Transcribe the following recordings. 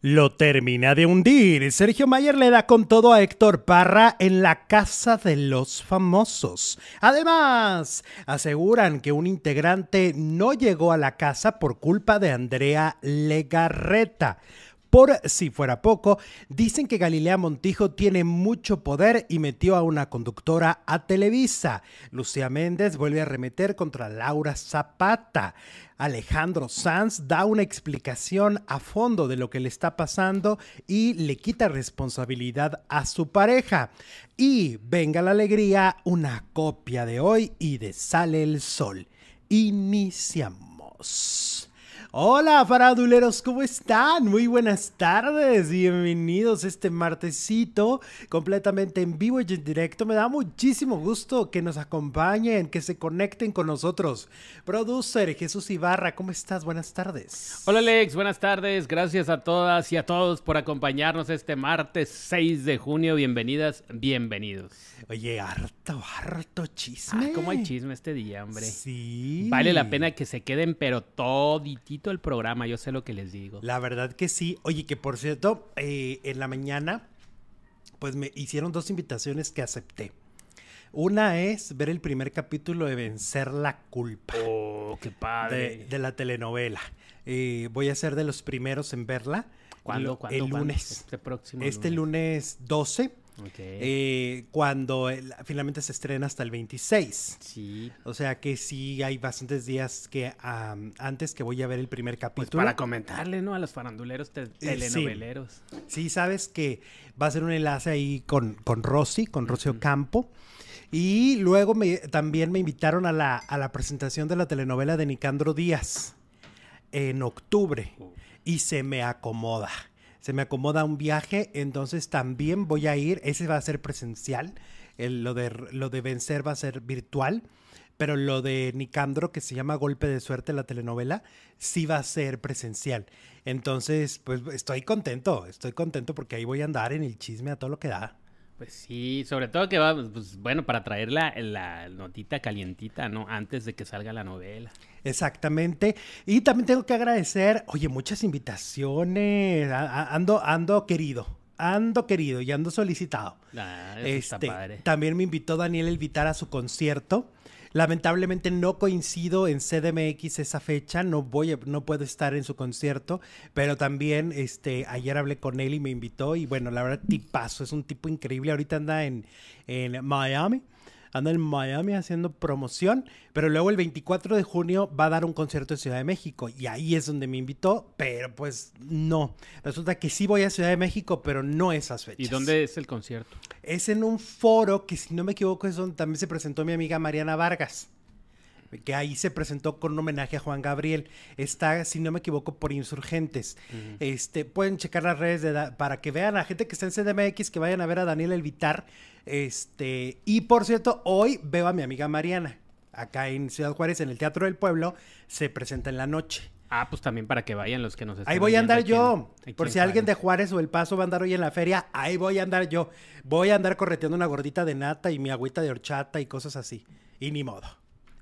Lo termina de hundir. Sergio Mayer le da con todo a Héctor Parra en la Casa de los Famosos. Además, aseguran que un integrante no llegó a la casa por culpa de Andrea Legarreta. Por si fuera poco, dicen que Galilea Montijo tiene mucho poder y metió a una conductora a Televisa. Lucía Méndez vuelve a remeter contra Laura Zapata. Alejandro Sanz da una explicación a fondo de lo que le está pasando y le quita responsabilidad a su pareja. Y venga la alegría, una copia de hoy y de Sale el Sol. Iniciamos. Hola faraduleros, ¿cómo están? Muy buenas tardes, bienvenidos este martesito completamente en vivo y en directo. Me da muchísimo gusto que nos acompañen, que se conecten con nosotros. Producer Jesús Ibarra, ¿cómo estás? Buenas tardes. Hola Alex, buenas tardes. Gracias a todas y a todos por acompañarnos este martes 6 de junio. Bienvenidas, bienvenidos. Oye, harto, harto chisme. Ah, ¿Cómo hay chisme este día, hombre? Sí. Vale la pena que se queden, pero toditito el programa, yo sé lo que les digo. La verdad que sí. Oye, que por cierto, eh, en la mañana, pues me hicieron dos invitaciones que acepté. Una es ver el primer capítulo de Vencer la Culpa. Oh, qué padre. De, de la telenovela. Eh, voy a ser de los primeros en verla. ¿Cuándo? El, ¿Cuándo? el ¿Cuándo? lunes. Este próximo Este lunes 12. Eh, cuando el- finalmente se estrena hasta el 26. sí. O sea que sí hay bastantes días que antes que voy a ver el primer Pues capítulo. para comentarle, ¿no? A los faranduleros te- sí. telenoveleros. Sí, sabes que va a ser un enlace ahí con, con Rosy, con Rocío Campo. Y luego me, también me invitaron a la, a la presentación de la telenovela de Nicandro Díaz en octubre. Y se me acomoda. Se me acomoda un viaje, entonces también voy a ir. Ese va a ser presencial. el- lo, de, lo de vencer va a ser virtual. Pero lo de Nicandro, que se llama Golpe de Suerte, la telenovela, sí va a ser presencial. Entonces, pues estoy contento, estoy contento porque ahí voy a andar en el chisme a todo lo que da. Pues sí, sobre todo que va, pues bueno, para traer la, la notita calientita, ¿no? Antes de que salga la novela. Exactamente. Y también tengo que agradecer, oye, muchas invitaciones. a- a- Ando, ando querido, ando querido y ando solicitado. Ah, Este, está padre. también me invitó Daniel Elvitar a su concierto. Lamentablemente no coincido en CDMX esa fecha, no voy a- no puedo estar en su concierto, pero también este ayer hablé con él y me invitó y bueno, la verdad tipazo, es un tipo increíble, ahorita anda en, en Miami. Anda en Miami haciendo promoción, pero luego el 24 de junio va a dar un concierto en Ciudad de México y ahí es donde me invitó, pero pues no. Resulta que sí voy a Ciudad de México, pero no esas fechas. ¿Y dónde es el concierto? Es en un foro que, si no me equivoco, es donde también se presentó mi amiga Mariana Vargas. Que ahí se presentó con un homenaje a Juan Gabriel. Está, si no me equivoco, por insurgentes. Este, pueden checar las redes de para que vean a gente que está en CDMX, que vayan a ver a Daniel Elvitar. Este, y por cierto, hoy veo a mi amiga Mariana. Acá en Ciudad Juárez, en el Teatro del Pueblo, se presenta en la noche. Ah, pues también para que vayan los que nos están Ahí voy a andar yo. en- Por si en alguien de Juárez. O El Paso va a andar hoy en la feria, ahí voy a andar yo. Voy a andar correteando una gordita de nata y mi agüita de horchata y cosas así. Y ni modo.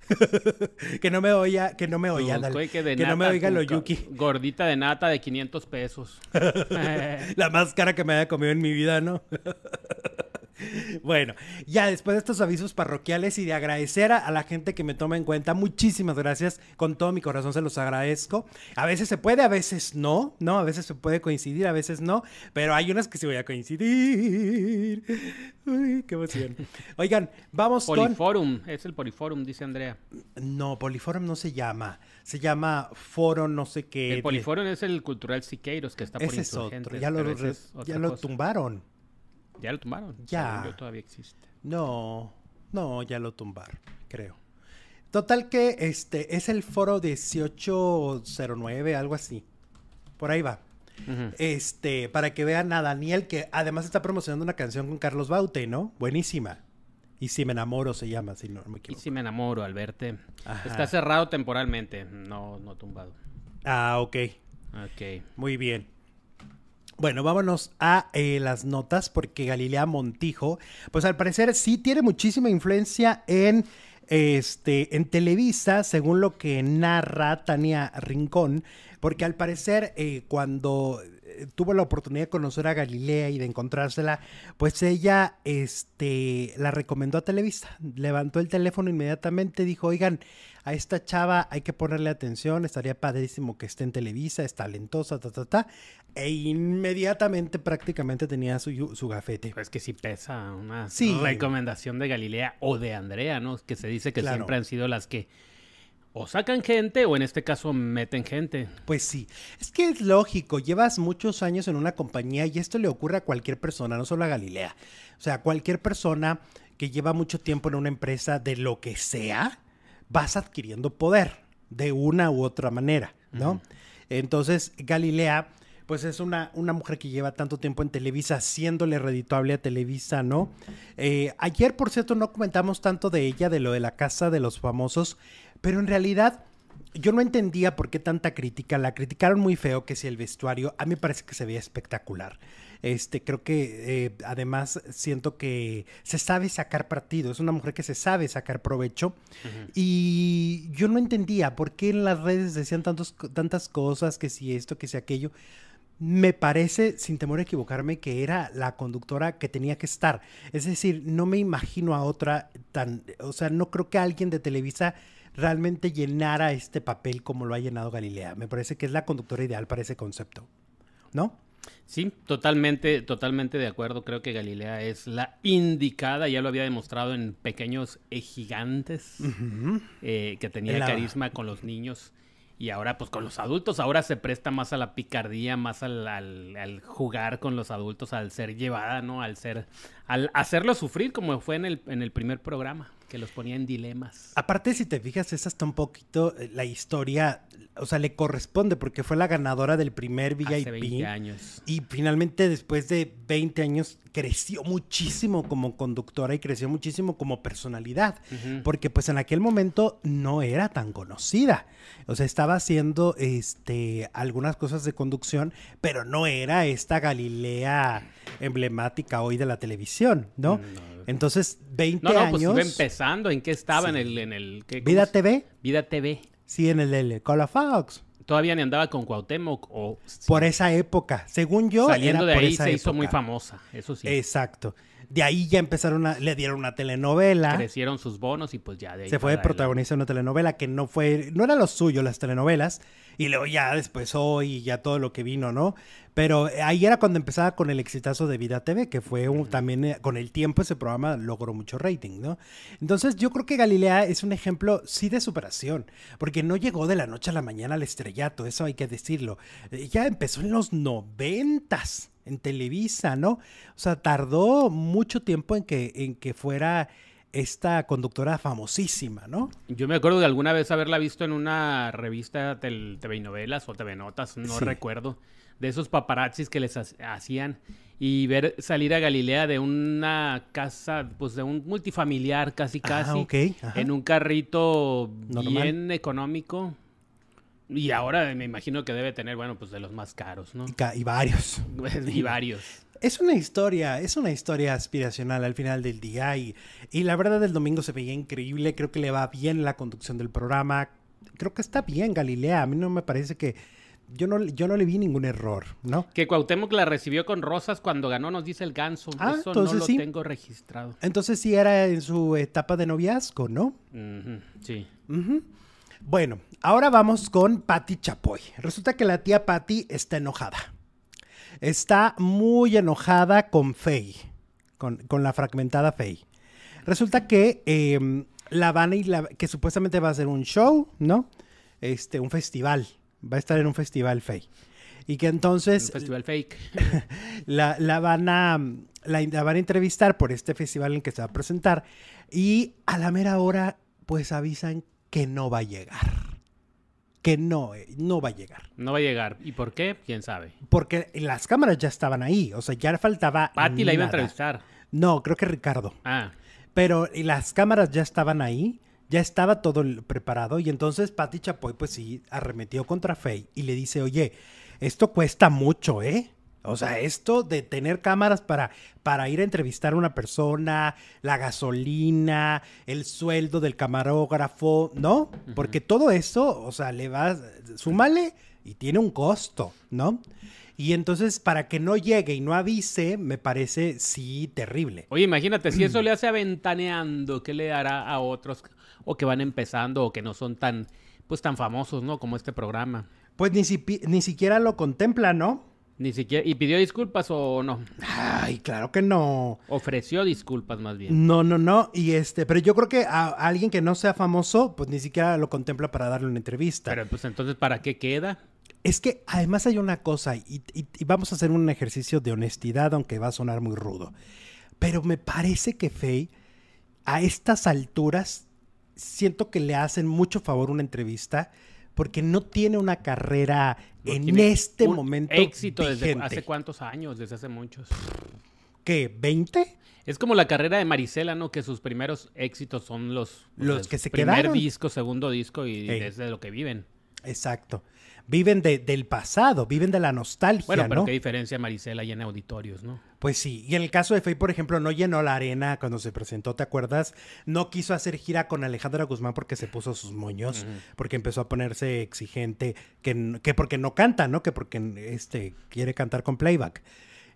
que no me oiga, que no me oiga, que de no me oiga lo yuki. Gordita de nata de 500 pesos. La más cara que me haya comido en mi vida, ¿no? Bueno, ya después de estos avisos parroquiales y de agradecer a, a la gente que me toma en cuenta, muchísimas gracias, con todo mi corazón se los agradezco. A veces se puede, a veces no, ¿no? A veces se puede coincidir, a veces no, pero hay unas que sí voy a coincidir. Uy, qué emoción. Oigan, vamos con... Poliforum, es el Poliforum, dice Andrea. No, Poliforum no se llama, se llama Foro no sé qué. El Poliforum es el Cultural Siqueiros que está por Ese es otro, ya lo, re- ya lo tumbaron. Ya lo tumbaron. Ya. Yo, todavía existe. No, no, ya lo tumbaron, creo. Total que este es el foro 1809, algo así. Por ahí va. Este, para que vean a Daniel, que además está promocionando una canción con Carlos Baute, ¿no? Buenísima. Y si me enamoro se llama, si no me Y equivoco. si me enamoro al verte. Ajá. Está cerrado temporalmente, no, no tumbado. Ah, ok. Ok. Muy bien. Bueno, vámonos a eh, las notas porque Galilea Montijo, pues al parecer sí tiene muchísima influencia en este en Televisa, según lo que narra Tania Rincón, porque al parecer eh, cuando eh, tuvo la oportunidad de conocer a Galilea y de encontrársela, pues ella este, la recomendó a Televisa. Levantó el teléfono inmediatamente, dijo, oigan, a esta chava hay que ponerle atención, estaría padrísimo que esté en Televisa, es talentosa, ta, ta, ta. E inmediatamente prácticamente tenía su, su gafete. Pues que sí pesa una recomendación de Galilea o de Andrea, ¿no? Que se dice que siempre han sido las que o sacan gente o en este caso meten gente. Pues sí, es que es lógico, llevas muchos años en una compañía y esto le ocurre a cualquier persona, no solo a Galilea. O sea, cualquier persona que lleva mucho tiempo en una empresa de lo que sea, vas adquiriendo poder de una u otra manera, ¿no? Entonces, Galilea pues es una, una mujer que lleva tanto tiempo en Televisa, haciéndole redituable a Televisa, ¿no? Eh, ayer, por cierto, no comentamos tanto de ella, de lo de la casa de los famosos, pero en realidad yo no entendía por qué tanta crítica. La criticaron muy feo que si el vestuario, a mí me parece que se veía espectacular. Este, creo que eh, además siento que se sabe sacar partido. Es una mujer que se sabe sacar provecho. Y yo no entendía por qué en las redes decían tantos, tantas cosas, que si esto, que si aquello me parece, sin temor a equivocarme, que era la conductora que tenía que estar. Es decir, no me imagino a otra tan, o sea, no creo que alguien de Televisa realmente llenara este papel como lo ha llenado Galilea. Me parece que es la conductora ideal para ese concepto, ¿no? Sí, totalmente, totalmente de acuerdo. Creo que Galilea es la indicada. Ya lo había demostrado en pequeños gigantes, eh, que tenía carisma con los niños. Y ahora, pues con los adultos, ahora se presta más a la picardía, más al, al, jugar con los adultos, al ser llevada, ¿no? Al ser, al hacerlo sufrir, como fue en el, en el primer programa, que los ponía en dilemas. Aparte, si te fijas, es hasta un poquito eh, la historia, o sea, le corresponde, porque fue la ganadora del primer VIP. Hace 20 años. Y finalmente, después de 20 años, creció muchísimo como conductora y creció muchísimo como personalidad, porque pues en aquel momento no era tan conocida. O sea, estaba haciendo este, algunas cosas de conducción, pero no era esta Galilea emblemática hoy de la televisión, ¿no? Entonces, 20 no, no, años. Pues iba empezando. ¿En qué estaba? En el. En el ¿Vida TV? Vida TV. Sí, en el, el Call Fox. Todavía ni andaba con Cuauhtémoc o... Por esa época. Según yo, Saliendo de ahí se hizo muy famosa, eso sí. Exacto. De ahí ya empezaron a, le dieron una telenovela. Crecieron sus bonos y pues ya de ahí Se fue de protagonista una telenovela que no fue, no era lo suyo las telenovelas. Y luego ya después hoy ya todo lo que vino, ¿no? Pero ahí era cuando empezaba con el exitazo de Vida TV, que fue un, también eh, con el tiempo ese programa logró mucho rating, ¿no? Entonces yo creo que Galilea es un ejemplo sí de superación, porque no llegó de la noche a la mañana al estrellato, eso hay que decirlo. Ya empezó en los noventas en Televisa, ¿no? O sea, tardó mucho tiempo en que, en que fuera esta conductora famosísima, ¿no? Yo me acuerdo de alguna vez haberla visto en una revista de TV novelas o TV notas, no recuerdo, de esos paparazzis que les hacían y ver salir a Galilea de una casa, pues de un multifamiliar casi casi, en un carrito bien económico, y ahora me imagino que debe tener, bueno, pues de los más caros, ¿no? Y, varios. y varios. Es una historia, es una historia aspiracional al final del día y, y la verdad el domingo se veía increíble, creo que le va bien la conducción del programa, creo que está bien Galilea, a mí no me parece que... Yo no, yo no le vi ningún error, ¿no? Que Cuauhtémoc la recibió con rosas cuando ganó, nos dice el ganso. Ah, Eso no lo tengo registrado. Entonces sí era en su etapa de noviazgo, ¿no? sí. Bueno, ahora vamos con Patty Chapoy. Resulta que la tía Patty está enojada. Está muy enojada con Faye, con, la fragmentada Faye. Resulta que em, la van y la, que supuestamente va a ser un show, ¿no? Este, un festival. Va a estar en un festival Faye. Y que entonces. Un festival fake. La, van a. la, van a entrevistar por este festival en que se va a presentar. Y a la mera hora, pues avisan que no va a llegar. Que no, eh, no va a llegar. No va a llegar. ¿Y por qué? ¿Quién sabe? Porque las cámaras ya estaban ahí. O sea, ya faltaba. Patti la iba a entrevistar. No, creo que Ricardo. Ah. Pero las cámaras ya estaban ahí. Ya estaba todo preparado. Y entonces Patti Chapoy, pues sí, arremetió contra Faye y le dice: Oye, esto cuesta mucho, ¿eh? O sea, esto de tener cámaras para, para ir a entrevistar a una persona, la gasolina, el sueldo del camarógrafo, ¿no? Porque todo eso, o sea, le va, súmale y tiene un costo, ¿no? Y entonces, para que no llegue y no avise, me parece sí terrible. Oye, imagínate, si eso le hace aventaneando, ¿qué le hará a otros o que van empezando o que no son tan, pues tan famosos, ¿no? Como este programa. Pues ni, ni siquiera lo contempla, ¿no? Ni siquiera. ¿Y pidió disculpas o no? Ay, claro que no. Ofreció disculpas más bien. No, no, no. Y este, pero yo creo que a, alguien que no sea famoso, pues ni siquiera lo contempla para darle una entrevista. Pero pues entonces, ¿para qué queda? Es que además hay una cosa, y, vamos a hacer un ejercicio de honestidad, aunque va a sonar muy rudo. Pero me parece que Faye, a estas alturas, siento que le hacen mucho favor una entrevista porque no tiene una carrera en este momento. Éxito desde hace cuántos años, desde hace muchos. ¿Qué? ¿20? Es como la carrera de Marisela, ¿no? Que sus primeros éxitos son los, los que se primer disco, segundo disco y desde lo que viven. Exacto. Viven de, del pasado, viven de la nostalgia. Bueno, pero ¿no? qué diferencia Marisela llena auditorios, ¿no? Pues sí, y en el caso de Faye, por ejemplo, no llenó la arena cuando se presentó, ¿te acuerdas? No quiso hacer gira con Alejandra Guzmán porque se puso sus moños, porque empezó a ponerse exigente, que, que porque no canta, ¿no? Que porque este, quiere cantar con playback.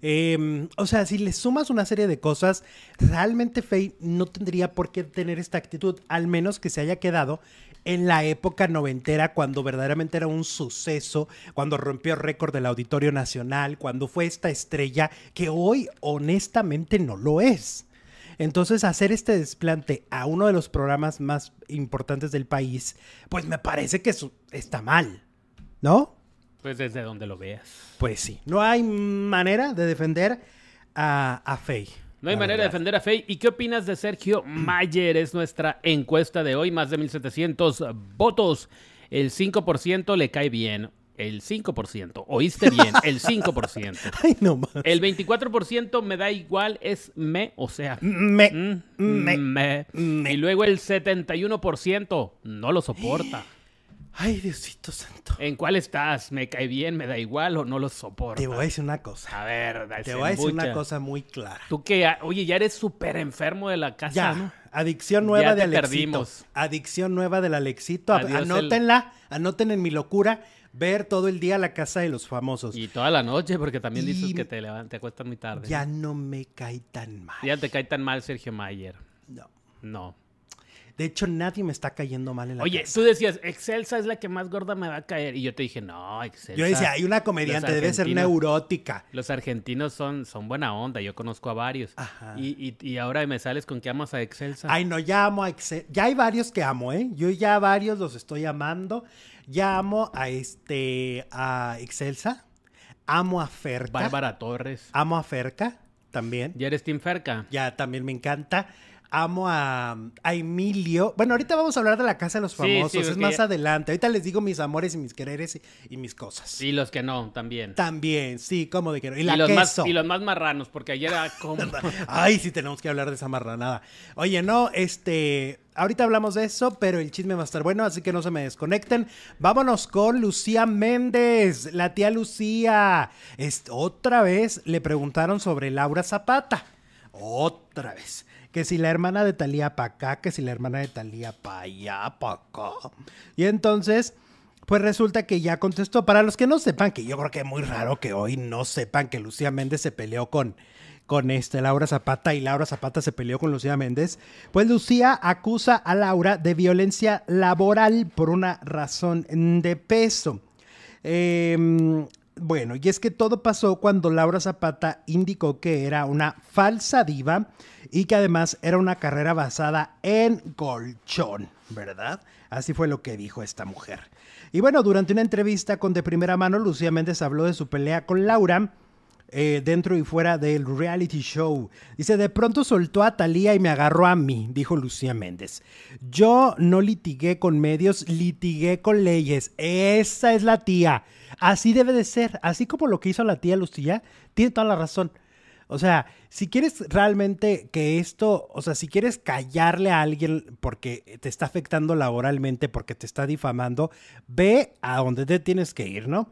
Em, o sea, si le sumas una serie de cosas, realmente Faye no tendría por qué tener esta actitud, al menos que se haya quedado en la época noventera, cuando verdaderamente era un suceso, cuando rompió récord del Auditorio Nacional, cuando fue esta estrella que hoy honestamente no lo es. Entonces, hacer este desplante a uno de los programas más importantes del país, pues me parece que está mal, ¿no? Pues desde donde lo veas. Pues sí, no hay manera de defender a, a Faye. No hay manera de defender a Faye. ¿Y qué opinas de Sergio Mayer? Es nuestra encuesta de hoy, más de 1700 votos. El 5% le cae bien. El 5%. ¿Oíste bien? El 5%. Ay, no más. El 24% me da igual, es me, o sea. Me. Mm, me. me. me. Y luego el 71% no lo soporta. Ay, Diosito santo. ¿En cuál estás? ¿Me cae bien? ¿Me da igual o no lo soporto? Te voy a decir una cosa. A ver, Te voy a decir una cosa muy clara. Tú que, oye, ya eres súper enfermo de la casa, ya. ¿no? Adicción nueva de Alexito. Perdimos. Adicción nueva del Alexito. Anótenla, anoten en mi locura. Ver todo el día la casa de los famosos. Y toda la noche, porque también dices que te, te acuestas muy tarde. Ya no me cae tan mal. Ya te cae tan mal Sergio Mayer. No. No. De hecho, nadie me está cayendo mal en la Oye, tú decías, Excelsa es la que más gorda me va a caer. Y yo te dije, no, Excelsa. Yo decía, hay una comediante, debe ser neurótica. Los argentinos son, son buena onda, yo conozco a varios. Ajá. Y, y, ahora me sales con que amas a Excelsa. Ay, no, ya amo a Excelsa. Ya hay varios que amo, ¿eh? Yo ya varios los estoy amando. Ya amo a este, a Excelsa. Amo a Ferca. Bárbara Torres. Amo a Ferca también. ¿Ya eres Team Ferca? Ya, también me encanta amo a, Emilio. Bueno, ahorita vamos a hablar de la casa de los famosos, es más adelante. Ahorita les digo mis amores y mis quereres y, mis cosas. Y los que no, también. También, sí, como de que no. Y, la los queso. Más, y los más marranos, porque ayer era como... Ay, sí tenemos que hablar de esa marranada. Oye, no, este... Ahorita hablamos de eso, pero el chisme va a estar bueno, así que no se me desconecten. Vámonos con Lucía Méndez, la tía Lucía. otra vez le preguntaron sobre Laura Zapata. Otra vez que si la hermana de Talía para acá, que si la hermana de Talía para allá, para acá. Y entonces, pues resulta que ya contestó. Para los que no sepan, que yo creo que es muy raro que hoy no sepan que Lucía Méndez se peleó con, con este Laura Zapata y Laura Zapata se peleó con Lucía Méndez, pues Lucía acusa a Laura de violencia laboral por una razón de peso. Eh, bueno, y es que todo pasó cuando Laura Zapata indicó que era una falsa diva y que además era una carrera basada en colchón, ¿verdad? Así fue lo que dijo esta mujer. Y bueno, durante una entrevista con De Primera Mano, Lucía Méndez habló de su pelea con Laura. Eh, dentro y fuera del reality show. Dice, de pronto soltó a Talía y me agarró a mí, dijo Lucía Méndez. Yo no litigué con medios, litigué con leyes. Esa es la tía. Así debe de ser, así como lo que hizo la tía Lucía, tiene toda la razón. O sea, si quieres realmente que esto, o sea, si quieres callarle a alguien porque te está afectando laboralmente, porque te está difamando, ve a donde te tienes que ir, ¿no?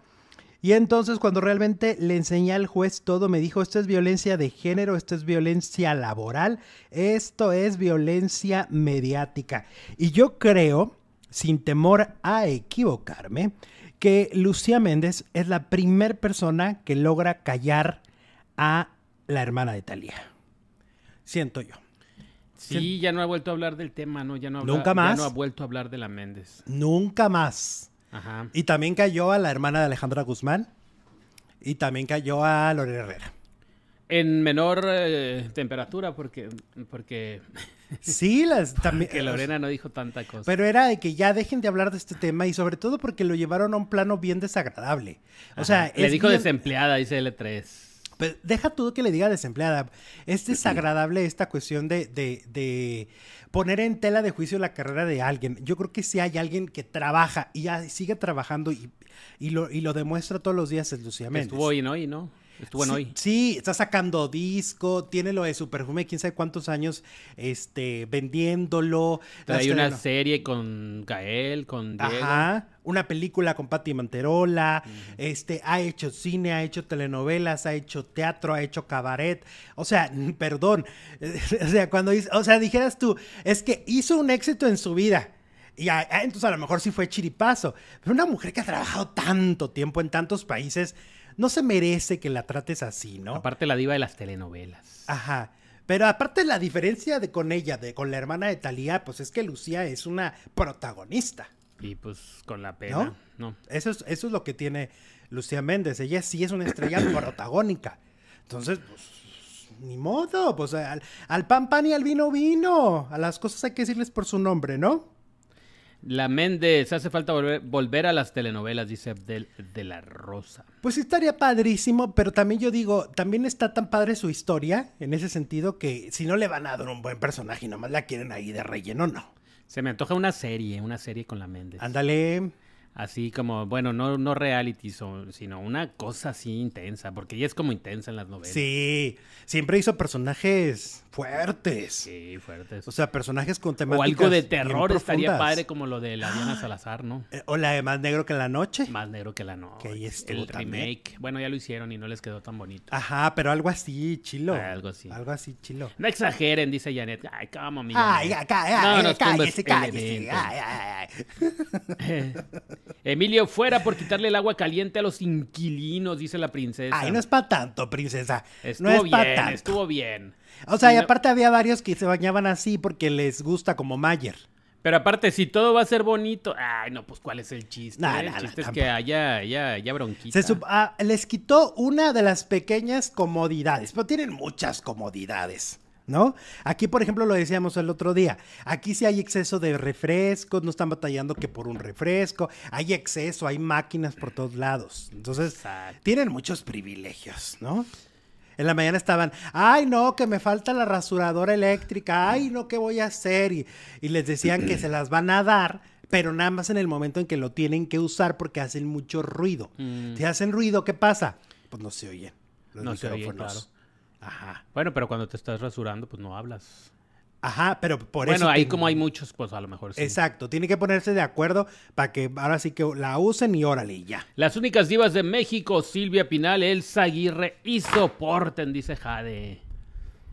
Y entonces cuando realmente le enseñé al juez todo, me dijo, esto es violencia de género, esto es violencia laboral, esto es violencia mediática. Y yo creo, sin temor a equivocarme, que Lucía Méndez es la primer persona que logra callar a la hermana de Talía. Siento yo. Sí, ya no ha vuelto a hablar del tema, ¿no? Ya no, habla- Nunca más. Ya no ha vuelto a hablar de la Méndez. Nunca más. Ajá. Y también cayó a la hermana de Alejandra Guzmán. Y también cayó a Lorena Herrera. En menor eh, temperatura, porque, porque Sí, las también. que Lorena no dijo tanta cosa. Pero era de que ya dejen de hablar de este tema y sobre todo porque lo llevaron a un plano bien desagradable. O sea, le dijo bien- desempleada, dice L3. Pues deja tú que le diga desempleada. Es desagradable esta cuestión de, de- de poner en tela de juicio la carrera de alguien. Yo creo que si hay alguien que trabaja y ya sigue trabajando y, y lo, y lo demuestra todos los días es Lucía Méndez. Estuvo hoy, ¿no? Y no. Estuvo en sí, hoy. Sí, está sacando disco, tiene lo de su perfume, quién sabe cuántos años este, vendiéndolo. Trae Las una serie con Gael, con Diego. Ajá, una película con Patti Manterola, este, ha hecho cine, ha hecho telenovelas, ha hecho teatro, ha hecho cabaret, o sea, perdón, o sea, cuando dice- o sea, dijeras tú, es que hizo un éxito en su vida. Y a- a- entonces a lo mejor sí fue chiripazo, pero una mujer que ha trabajado tanto tiempo en tantos países, no se merece que la trates así, ¿no? Aparte la diva de las telenovelas. Ajá. Pero aparte la diferencia de con ella, de con la hermana de Talía, pues es que Lucía es una protagonista. Y pues con la pena. ¿No? ¿No? Eso es, eso es lo que tiene Lucía Méndez. Ella sí es una estrella protagónica. Entonces, pues, ni modo. Pues al, al pan pan y al vino vino. A las cosas hay que decirles por su nombre, ¿no? La Méndez, hace falta volver, volver a las telenovelas, dice Abdel de la Rosa. Pues estaría padrísimo, pero también yo digo, también está tan padre su historia, en ese sentido, que si no le van a dar un buen personaje y nomás la quieren ahí de relleno, no. Se me antoja una serie, una serie con la Méndez. Ándale. Así como, bueno, no, no reality, sino una cosa así intensa, porque ella es como intensa en las novelas. Sí, siempre hizo personajes fuertes. Sí, fuertes. O sea, personajes con O temáticas algo de terror estaría padre como lo de la Diana Salazar, ¿no? Eh, O la de Más Negro que la Noche. Más negro que la noche. Que ahí estuvo El también. remake. Bueno, ya lo hicieron y no les quedó tan bonito. Ajá, pero algo así, chilo. Ah, algo así. Algo así, chilo. No exageren, dice Janet. Ay, cómo, mi Ay, ya, No cállese, cállese. Ay, ay, ay. Emilio, fuera por quitarle el agua caliente a los inquilinos, dice la princesa. Ay, no es para tanto, princesa. Estuvo no es bien, para tanto. estuvo bien. O sea, y no- aparte había varios que se bañaban así porque les gusta como Mayer. Pero aparte, si todo va a ser bonito, ay, no, pues ¿cuál es el chiste? No, el no, chiste es que haya, haya, haya bronquita. Se ah, les quitó una de las pequeñas comodidades, pero tienen muchas comodidades, ¿no? Aquí, por ejemplo, lo decíamos el otro día, aquí sí hay exceso de refrescos, no están batallando que por un refresco, hay exceso, hay máquinas por todos lados, entonces Exacto. tienen muchos privilegios, ¿no? En la mañana estaban, ay no, que me falta la rasuradora eléctrica, ay no, ¿qué voy a hacer? Y, y les decían que se las van a dar, pero nada más en el momento en que lo tienen que usar porque hacen mucho ruido. Mm. Si hacen ruido, ¿qué pasa? Pues no se oyen. Los No se oyen, micrófonos. Ajá. Bueno, pero cuando te estás rasurando, pues no hablas. Ajá, pero por eso. bueno, ahí como hay muchos, pues a lo mejor sí. Exacto, tiene que ponerse de acuerdo para que ahora sí que la usen y órale, ya. Las únicas divas de México, Silvia Pinal, Elsa Aguirre y soporten, dice Jade.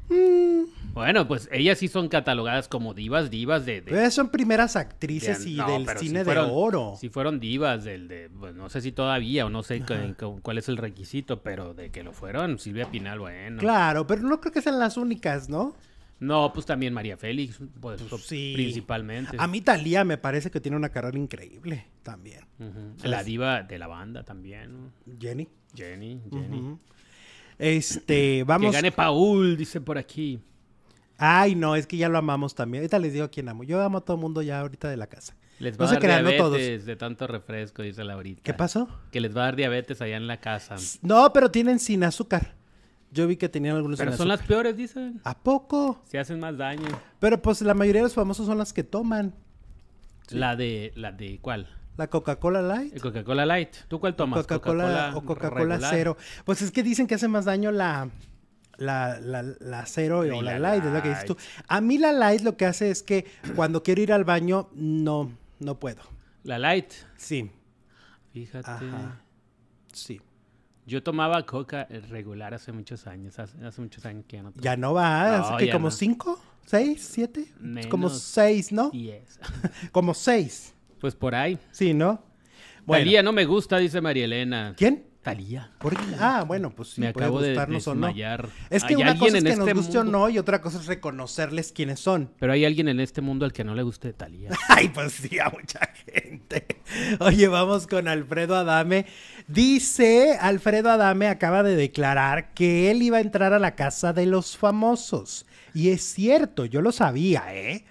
Mm. Bueno, pues ellas sí son catalogadas como divas, divas de... de- Pues son primeras actrices de- y no, del cine fueron- de oro. Sí fueron divas del de... pues, no sé si todavía o no sé cu- cu- cuál es el requisito, pero de que lo fueron, Silvia Pinal, bueno. Claro, pero no creo que sean las únicas, ¿no? No, pues también María Félix, pues, sí. principalmente. A mí Talía me parece que tiene una carrera increíble también. La diva de la banda también. Jenny. Jenny, Jenny. Este, Que vamos. gane Paul, dice por aquí. Ay, no, es que ya lo amamos también. Ahorita les digo a quién amo. Yo amo a todo el mundo ya ahorita de la casa. Les No va se a dar crean, no diabetes todos. de tanto refresco, dice Laurita. ¿Qué pasó? Que les va a dar diabetes allá en la casa. No, pero tienen sin azúcar. Yo vi que tenían algunos Pero sin son las peores, dicen. ¿A poco? Se hacen más daño. Pero pues la mayoría de los famosos son las que toman. La de, la de, ¿cuál? La Coca-Cola Light. Coca-Cola Light. ¿Tú cuál tomas? Coca-Cola o Coca-Cola cero. Pues es que dicen que hace más daño la, la, la, la cero Y o la, la light, es lo que dices tú. light. A mí la light lo que hace es que cuando quiero ir al baño, no, no puedo. La Light. Sí, Fíjate. Ajá. sí. Yo tomaba Coca regular hace muchos años. Hace, hace muchos años que ya no tomo. Ya no va, No, que como no. cinco, seis, siete, como Menos. seis, ¿no? Diez. Como seis, Pues por ahí. sí, ¿no? Talía no me gusta, dice María Elena. ¿Quién? Talía. Ah, bueno, pues sí, me puede acabo de gustarnos o no. desmayar. Es que ¿Hay una cosa es que este nos guste o no y otra cosa es reconocerles quiénes son. Pero hay alguien en este mundo al que no le guste Talía. Ay, pues sí, a mucha gente. Oye, vamos con Alfredo Adame. Dice, Alfredo Adame acaba de declarar que él iba a entrar a la casa de los famosos. Y es cierto, yo lo sabía, ¿eh?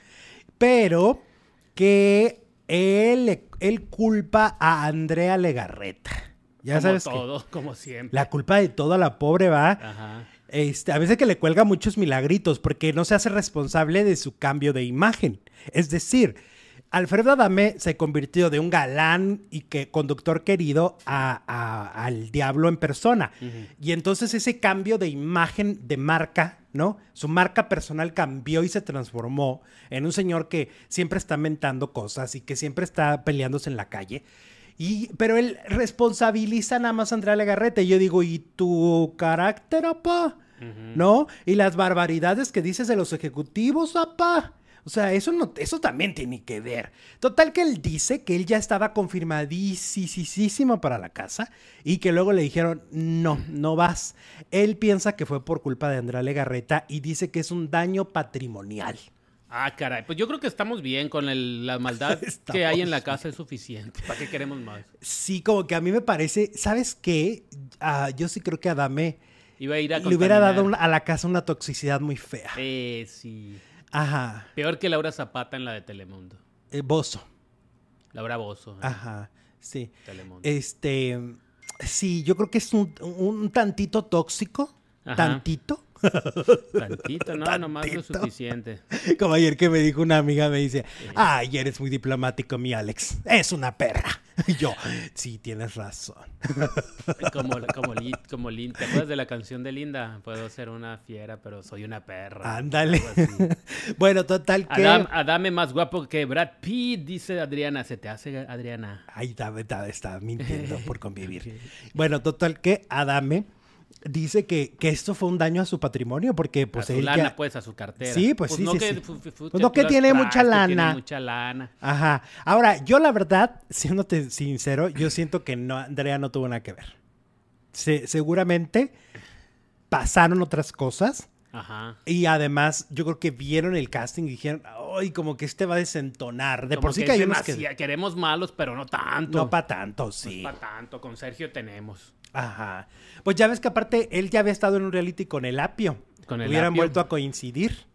Pero que él, él culpa a Andrea Legarreta. Ya como sabes que todo, como siempre. la culpa de toda la pobre va. Ajá. Este, a veces que le cuelga muchos milagritos porque no se hace responsable de su cambio de imagen. Es decir, Alfredo Adame se convirtió de un galán y que conductor querido a, a- al diablo en persona. Y entonces ese cambio de imagen de marca, ¿no? Su marca personal cambió y se transformó en un señor que siempre está mentando cosas y que siempre está peleándose en la calle. Y, pero él responsabiliza nada más a Andrea Legarreta. Y yo digo, ¿y tu carácter, apá? ¿No? Y las barbaridades que dices de los ejecutivos, apá. O sea, eso, no, eso también tiene que ver. Total que él dice que él ya estaba confirmadísimo para la casa y que luego le dijeron, no, no vas. Él piensa que fue por culpa de Andrea Legarreta y dice que es un daño patrimonial. Ah, caray. Pues yo creo que estamos bien con el- la maldad que hay en la casa, es suficiente. ¿Para qué queremos más? Sí, como que a mí me parece, ¿sabes qué? Ah, yo sí creo que Adame Iba a ir a le hubiera dado una- a la casa una toxicidad muy fea. Eh, sí. Ajá. Peor que Laura Zapata en la de Telemundo. Eh, Bozo. Laura Bozo. ¿eh? Ajá. Sí. Telemundo. Este. Sí, yo creo que es un, un tantito tóxico. Ajá. Tantito. Tantito, no, nomás lo Tantito. suficiente. Como ayer que me dijo una amiga, me dice, ay, eres muy diplomático, mi Alex. Es una perra. Y yo, sí, tienes razón. Como, como, Lin- como Lin- ¿Te acuerdas de la canción de Linda? Puedo ser una fiera, pero soy una perra. Ándale. Algo así. bueno, total que... Adam, Adame más guapo que Brad Pitt, dice Adriana. ¿Se te hace, Adriana? Ahí está, está, está mintiendo por convivir. Bueno, total que Adame dice que, que esto fue un daño a su patrimonio porque pues a su él lana, ya... pues, a su cartera. Sí, pues sí, no sí, que, sí. Pues no que tiene mucha lana. Tiene mucha lana. Ajá. Ahora, yo la verdad, siéndote sincero, yo siento que no, Andrea no tuvo nada que ver. Se- seguramente pasaron otras cosas Ajá. y además yo creo que vieron el casting y dijeron, ay, como que este va a desentonar. De Como por sí que hay unos que... Queremos malos, pero no tanto. No para tanto, sí. para tanto. Con Sergio tenemos. Ajá. Pues ya ves que aparte él ya había estado en un reality con el apio. Con el Hubieran Apio. vuelto a coincidir.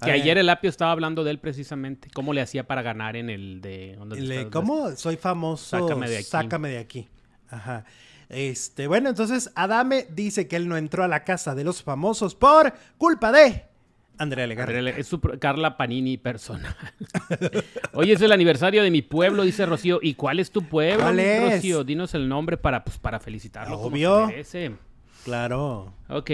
A Que ayer el Apio estaba hablando de él precisamente. ¿Cómo le hacía para ganar en el de... ¿dónde Le-? ¿Cómo? Soy famoso. Sácame de aquí. Sácame de aquí. Ajá. Este, bueno, entonces Adame dice que él no entró a la casa de los famosos por culpa de Andrea Legarreta. Andrea Es su Carla Panini personal. Hoy es el aniversario de mi pueblo, dice Rocío. ¿Y cuál es tu pueblo, ¿Cuál es? Rocío? Dinos el nombre para, pues, para felicitarlo como Obvio. se merece. Claro. Ok.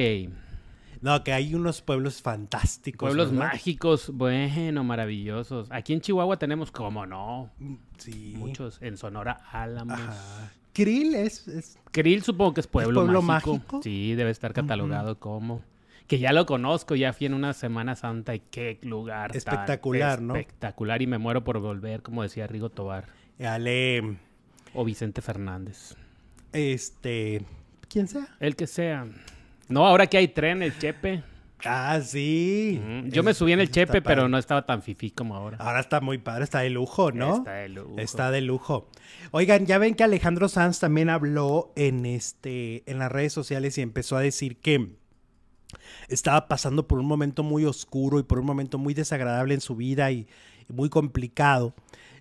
No, que hay unos pueblos fantásticos. Pueblos mágicos, bueno, maravillosos. Aquí en Chihuahua tenemos, como no, Sí. muchos. En Sonora, Álamos. Ajá. Krill es, es- Krill supongo que es pueblo, pueblo mágico. mágico? Sí, debe estar catalogado como. Que ya lo conozco, ya fui en una Semana Santa y qué lugar. tan Espectacular, ¿no? Espectacular y me muero por volver, como decía Rigo Tobar Ale, o Vicente Fernández. este, ¿quién sea? El que sea. No, ahora que hay tren, el Chepe. Ah, sí. Mm, Yo me subí en el Chepe, pero no estaba tan fifí como ahora. Ahora está muy padre, está de lujo, ¿no? Está de lujo. Está de lujo. Oigan, ya ven que Alejandro Sanz también habló en este en las redes sociales y empezó a decir que estaba pasando por un momento muy oscuro y por un momento muy desagradable en su vida y, muy complicado.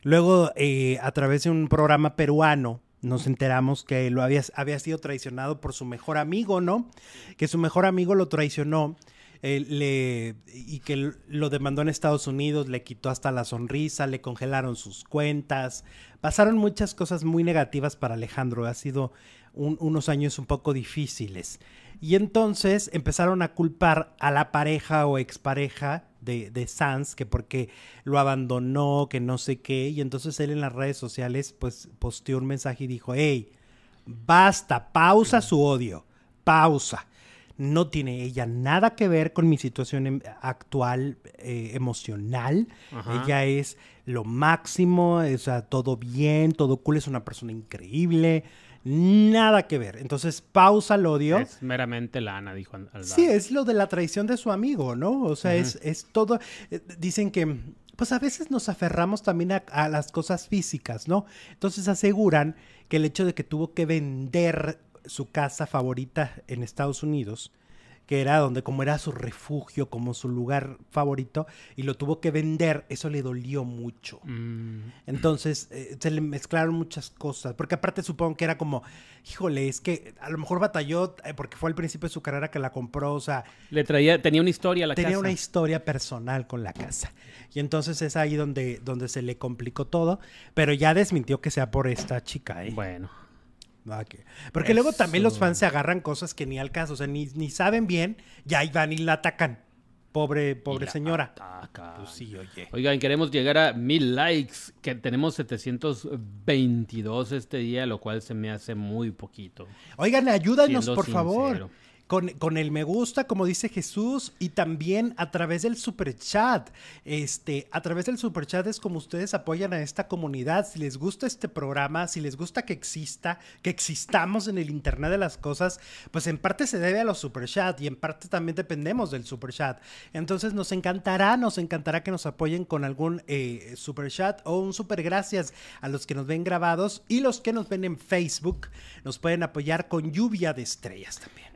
Luego, eh, a través de un programa peruano, nos enteramos que lo había, había sido traicionado por su mejor amigo, ¿no? Que su mejor amigo lo traicionó eh, le, y que lo demandó en Estados Unidos, le quitó hasta la sonrisa, le congelaron sus cuentas. Pasaron muchas cosas muy negativas para Alejandro. Ha sido un- unos años un poco difíciles. Y entonces empezaron a culpar a la pareja o expareja de, de Sanz, que porque lo abandonó, que no sé qué. Y entonces él en las redes sociales pues posteó un mensaje y dijo, hey, basta, pausa su odio, pausa. no tiene ella nada que ver con mi situación em- actual eh, emocional. Ajá. Ella es lo máximo, o sea, todo bien, todo cool, es una persona increíble. Nada que ver. Entonces, pausa el odio. Es meramente lana, dijo Al- Aldana. Sí, es lo de la traición de su amigo, ¿no? O sea, es, es todo. eh, Dicen que, pues a veces nos aferramos también a, a las cosas físicas, ¿no? Entonces aseguran que el hecho de que tuvo que vender su casa favorita en Estados Unidos, que era donde como era su refugio, como su lugar favorito, y lo tuvo que vender, eso le dolió mucho. Mm, Entonces eh, se le mezclaron muchas cosas, porque aparte supongo que era como, híjole, es que a lo mejor batalló eh, porque fue al principio de su carrera que la compró, o sea, le traía, tenía una historia a la tenía casa. una historia personal con la casa. Y entonces es ahí donde, donde se le complicó todo, pero ya desmintió que sea por esta chica, ¿eh? Bueno, Ah, que- Porque luego también los fans se agarran cosas que ni al caso, o sea, ni, ni saben bien, ya ahí van y la atacan. Pobre, y pobre señora. Pues sí, oye. Oigan, queremos llegar a mil likes, que tenemos 722 este día, lo cual se me hace muy poquito. Oigan, ayúdanos, por favor. Con, con el me gusta, como dice Jesús, y también a través del super chat. Este, a través del super chat es como ustedes apoyan a esta comunidad. Si les gusta este programa, si les gusta que exista, que existamos en el Internet de las cosas, pues en parte se debe a los super chat y en parte también dependemos del super chat. Entonces nos encantará, nos encantará que nos apoyen con algún eh, super chat o un super gracias a los que nos ven grabados y los que nos ven en Facebook nos pueden apoyar con lluvia de estrellas también.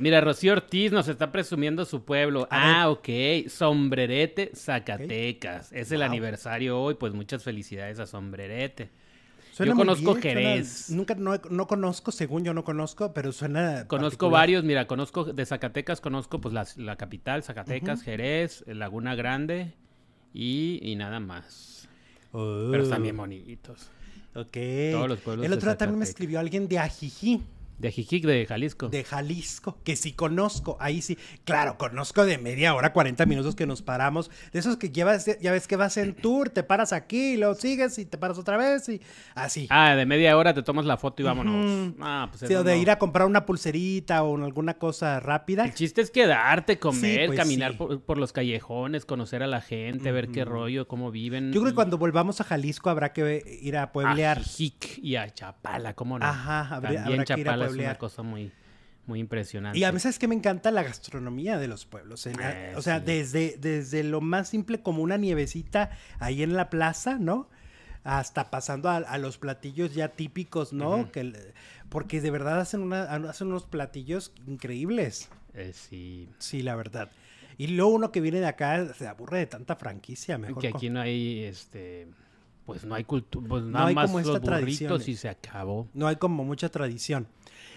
Mira, Rocío Ortiz nos está presumiendo su pueblo. A ah, ok. Sombrerete, Zacatecas. Es el Wow. aniversario hoy, pues muchas felicidades a Sombrerete. Suena Yo conozco bien, suena- Jerez. nunca no, no conozco, según yo no conozco, pero suena. Conozco particular. varios, mira, conozco de Zacatecas, conozco pues la, la capital, Zacatecas, Jerez, Laguna Grande y, y nada más. Pero están bien bonitos. Ok. Todos los pueblos El otro día también me escribió alguien de Ajijí. De Jijic, de Jalisco. de Jalisco, que sí conozco, ahí sí, claro, conozco de media hora, 40 minutos que nos paramos, de esos que llevas, ya ves que vas en tour, te paras aquí, lo sigues y te paras otra vez y así. Ah, de media hora te tomas la foto y vámonos. Ah, pues Sí, o de no. ir a comprar una pulserita o alguna cosa rápida. El chiste es quedarte, comer, pues caminar sí. por, por los callejones, conocer a la gente, ver qué rollo, cómo viven. Yo creo que y- cuando volvamos a Jalisco habrá que ir a pueblear. A Jijic y a Chapala, ¿cómo no? Ajá, habrá que ir a Es una cosa muy, muy impresionante. Y a veces que me encanta la gastronomía de los pueblos. eh, Eh, o sea, sí. desde, desde lo más simple como una nievecita ahí en la plaza, ¿no? Hasta pasando a, a los platillos ya típicos, ¿no? que, porque de verdad hacen, una, hacen unos platillos increíbles. Eh, sí. Sí, la verdad. Y luego uno que viene de acá se aburre de tanta franquicia, mejor. Que aquí no hay, este, pues no hay cultura, pues No hay más como los esta tradición, y se acabó. No hay como mucha tradición.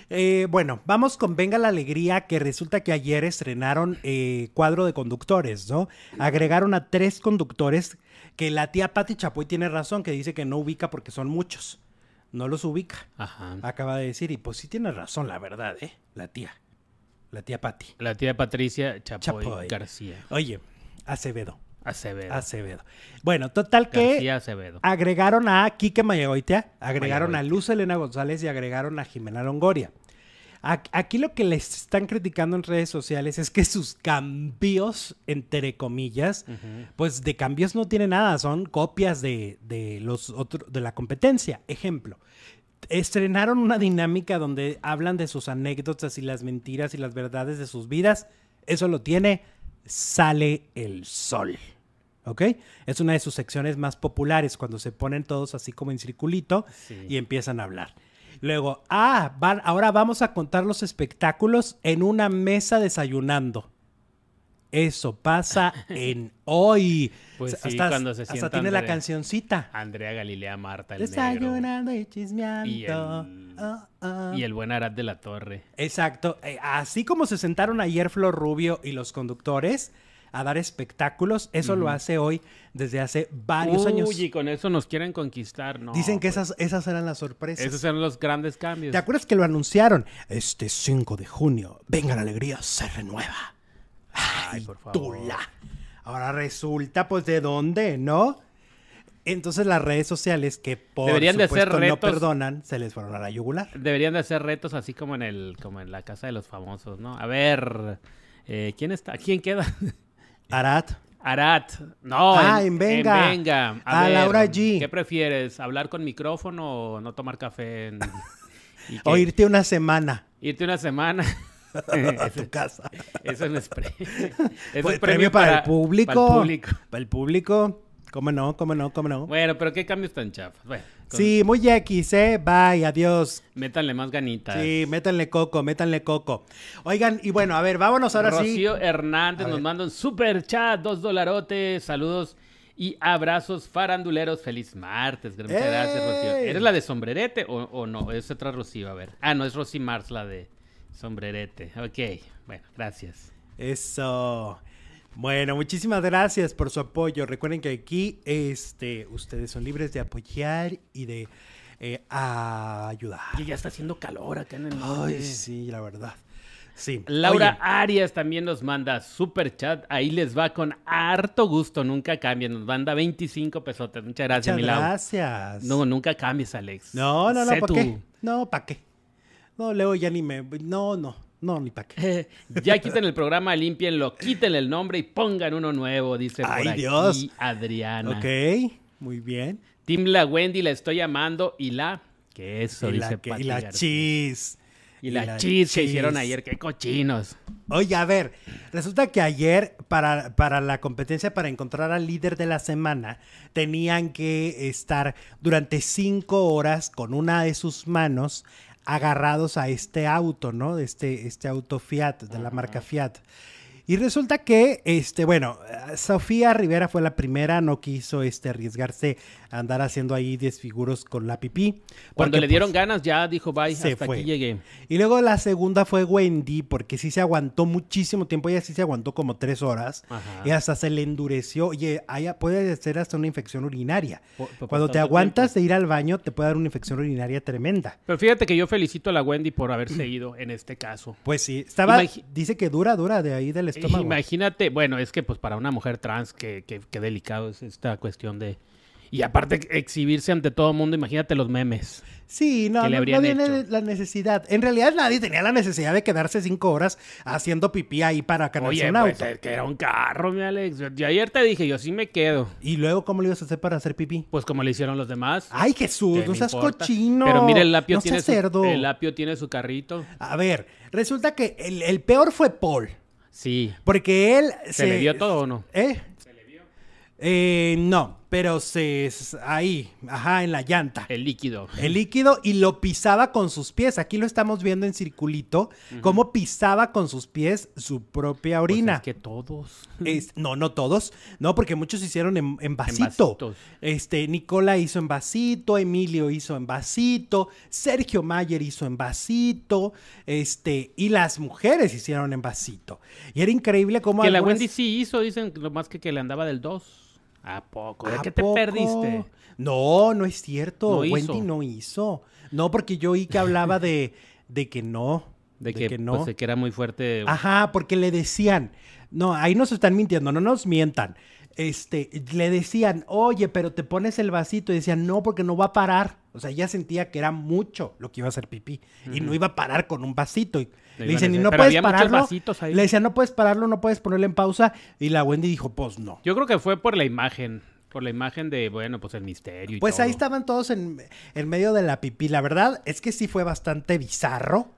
Eh, bueno, vamos con Venga la Alegría, que resulta que ayer estrenaron eh, cuadro de conductores, ¿no? Agregaron a tres conductores que la tía Patti Chapoy tiene razón, que dice que no ubica porque son muchos. No los ubica, Ajá. acaba de decir. Y pues sí tiene razón, la verdad, ¿eh? La tía. La tía Patti. La tía Patricia Chapoy, Chapoy. García. Oye, Acevedo. Acevedo. Acevedo. Bueno, total que Acevedo. agregaron a Quique Mayagoitia, agregaron a. Luz Elena González y agregaron a Jimena Longoria. Aquí lo que les están criticando en redes sociales es que sus cambios, entre comillas, pues de cambios no tiene nada, son copias de, de los otros de la competencia. Ejemplo, estrenaron una dinámica donde hablan de sus anécdotas y las mentiras y las verdades de sus vidas. Eso lo tiene Sale el Sol. ¿Ok? Es una de sus secciones más populares cuando se ponen todos así como en circulito Sí. y empiezan a hablar. Luego, ah, van, ahora vamos a contar los espectáculos en una mesa desayunando. Eso pasa en hoy. Pues sí, cuando se hasta sienta tiene la Andrea. cancioncita. Andrea Galilea Marta, el negro. Desayunando y chismeando. Y el- Ah, ah. Y el buen Arad de la Torre. Exacto. Eh, así como se sentaron ayer Flor Rubio y los conductores a dar espectáculos, eso lo hace hoy desde hace varios años. Uy, y con eso nos quieren conquistar, ¿no? Dicen que pues, esas, esas eran las sorpresas. Esos eran los grandes cambios. ¿Te acuerdas que lo anunciaron? Este 5 de junio, venga la alegría, se renueva. Ay, por favor. Tula. Ahora resulta, pues, ¿de dónde, no? Entonces las redes sociales que por Deberían de supuesto hacer no retos. perdonan, se les fueron a la yugular. Deberían de hacer retos así como en el, como en la casa de los famosos, ¿no? A ver, eh, ¿quién está? ¿Quién queda? Arat. Arat. No, Ah, en Venga. Venga. A Ah, ver, Laura G. ¿Qué prefieres? ¿Hablar con micrófono o no tomar café? en- O irte una semana Irte una semana. a tu casa. Eso no es, pre- es Pues, un premio para, el público. Para el público. Para el público. ¿Cómo no? ¿Cómo no? ¿Cómo no? Bueno, pero qué cambios tan chafas. Bueno, con- Sí, muy X, ¿eh? Bye, adiós. métanle más ganitas. Sí, métanle coco, métanle coco. Oigan, y bueno, a ver, vámonos ahora sí. Rocío Hernández A nos ver. manda un super chat, dos dolarotes, saludos y abrazos faranduleros. Feliz martes, gracias, Rocío. ¿Eres la de sombrerete o, o no? Es otra Rocío, a ver. Ah, no, es Rosy Mars la de sombrerete. Ok, bueno, gracias. Eso. Bueno, muchísimas gracias por su apoyo. Recuerden que aquí este, ustedes son libres de apoyar y de eh, ayudar. Y ya está haciendo calor acá en el norte. Ay, sí, la verdad. Sí. Laura Oye, Arias también nos manda super chat. Ahí les va con harto gusto. Nunca cambien. Nos manda 25 pesotes. Muchas gracias, muchas gracias. No, nunca cambies, Alex. no, no, no, ¿para qué? No, ¿para qué? No, Leo ya ni me... No, no, no, ni para qué. ya quiten el programa, limpienlo, quítenle el nombre y pongan uno nuevo, dice por Ay, aquí Dios. Adriana. Ok, muy bien. Tim La Wendy la estoy llamando y la... ¿Qué eso? y dice la, que- y la cheese. Y la cheese que hicieron ayer, qué cochinos. Oye, a ver, resulta que ayer para, para la competencia para encontrar al líder de la semana tenían que estar durante cinco horas con una de sus manos agarrados a este auto, ¿no? De este, este auto Fiat, de la marca Fiat. Y resulta que, este, bueno, eh, Sofía Rivera fue la primera, no quiso este, arriesgarse a andar haciendo ahí desfiguros con la pipí. Cuando porque, le dieron pues, ganas ya dijo, bye, se hasta fue. aquí llegué. y luego la segunda fue Wendy, porque sí se aguantó muchísimo tiempo, ella sí se aguantó como tres horas, Ajá. y hasta se le endureció. Oye, puede ser hasta una infección urinaria. Por- por Cuando te aguantas de ir al baño, te puede dar una infección urinaria tremenda. Pero fíjate que yo felicito a la Wendy por haberse ido en este caso. Pues sí, estaba, dice que dura, dura de ahí del estómago. Imagínate, bueno, es que pues para una mujer trans, que, que, que delicado es esta cuestión de... Y aparte exhibirse ante todo el mundo, imagínate los memes. Sí, no, no, no hecho. la necesidad. En realidad nadie tenía la necesidad de quedarse cinco horas haciendo pipí ahí para ganarse Oye, un pues, auto. que era un carro, mi Alex. Yo ayer te dije, yo sí me quedo. Y luego, ¿cómo le ibas a hacer para hacer pipí? Pues como le hicieron los demás. Ay, Jesús, ¿qué no seas importa? cochino. Pero mire, el lapio, no tiene su, cerdo. el lapio tiene su carrito. A ver, resulta que el, el peor fue Paul. Sí. Porque él ¿Se le dio todo o no? ¿Eh? Eh, no, pero se ahí, ajá, en la llanta. El líquido. El líquido y lo pisaba con sus pies. Aquí lo estamos viendo en circulito, cómo pisaba con sus pies su propia Pues orina. es que todos. Es- no, no todos, no, porque muchos hicieron en, en vasito. Este, Nicola hizo en vasito, Emilio hizo en vasito, Sergio Mayer hizo en vasito, este, y las mujeres hicieron en vasito. Y era increíble cómo Que la Wendy sí hizo, dicen, lo más que, que le andaba del 2. ¿A poco? ¿De ¿A qué te poco? perdiste? No, no es cierto. No hizo. Wendy no hizo. No, porque yo oí que hablaba de, de que no. De que, no. pues, de que era muy fuerte. Ajá, porque le decían, no, ahí nos están mintiendo, no nos mientan. Este, le decían, oye, pero te pones el vasito y decían, no, porque no va a parar. O sea, ella sentía que era mucho lo que iba a hacer pipí y no iba a parar con un vasito. Y Le le dicen, y no "Pero puedes pararlo. Le decían, no puedes pararlo, no puedes ponerlo en pausa. Y la Wendy dijo, pues no. Yo creo que fue por la imagen. Por la imagen de, bueno, pues el misterio y Pues todo. ahí estaban todos en, en medio de la pipí. La verdad es que sí fue bastante bizarro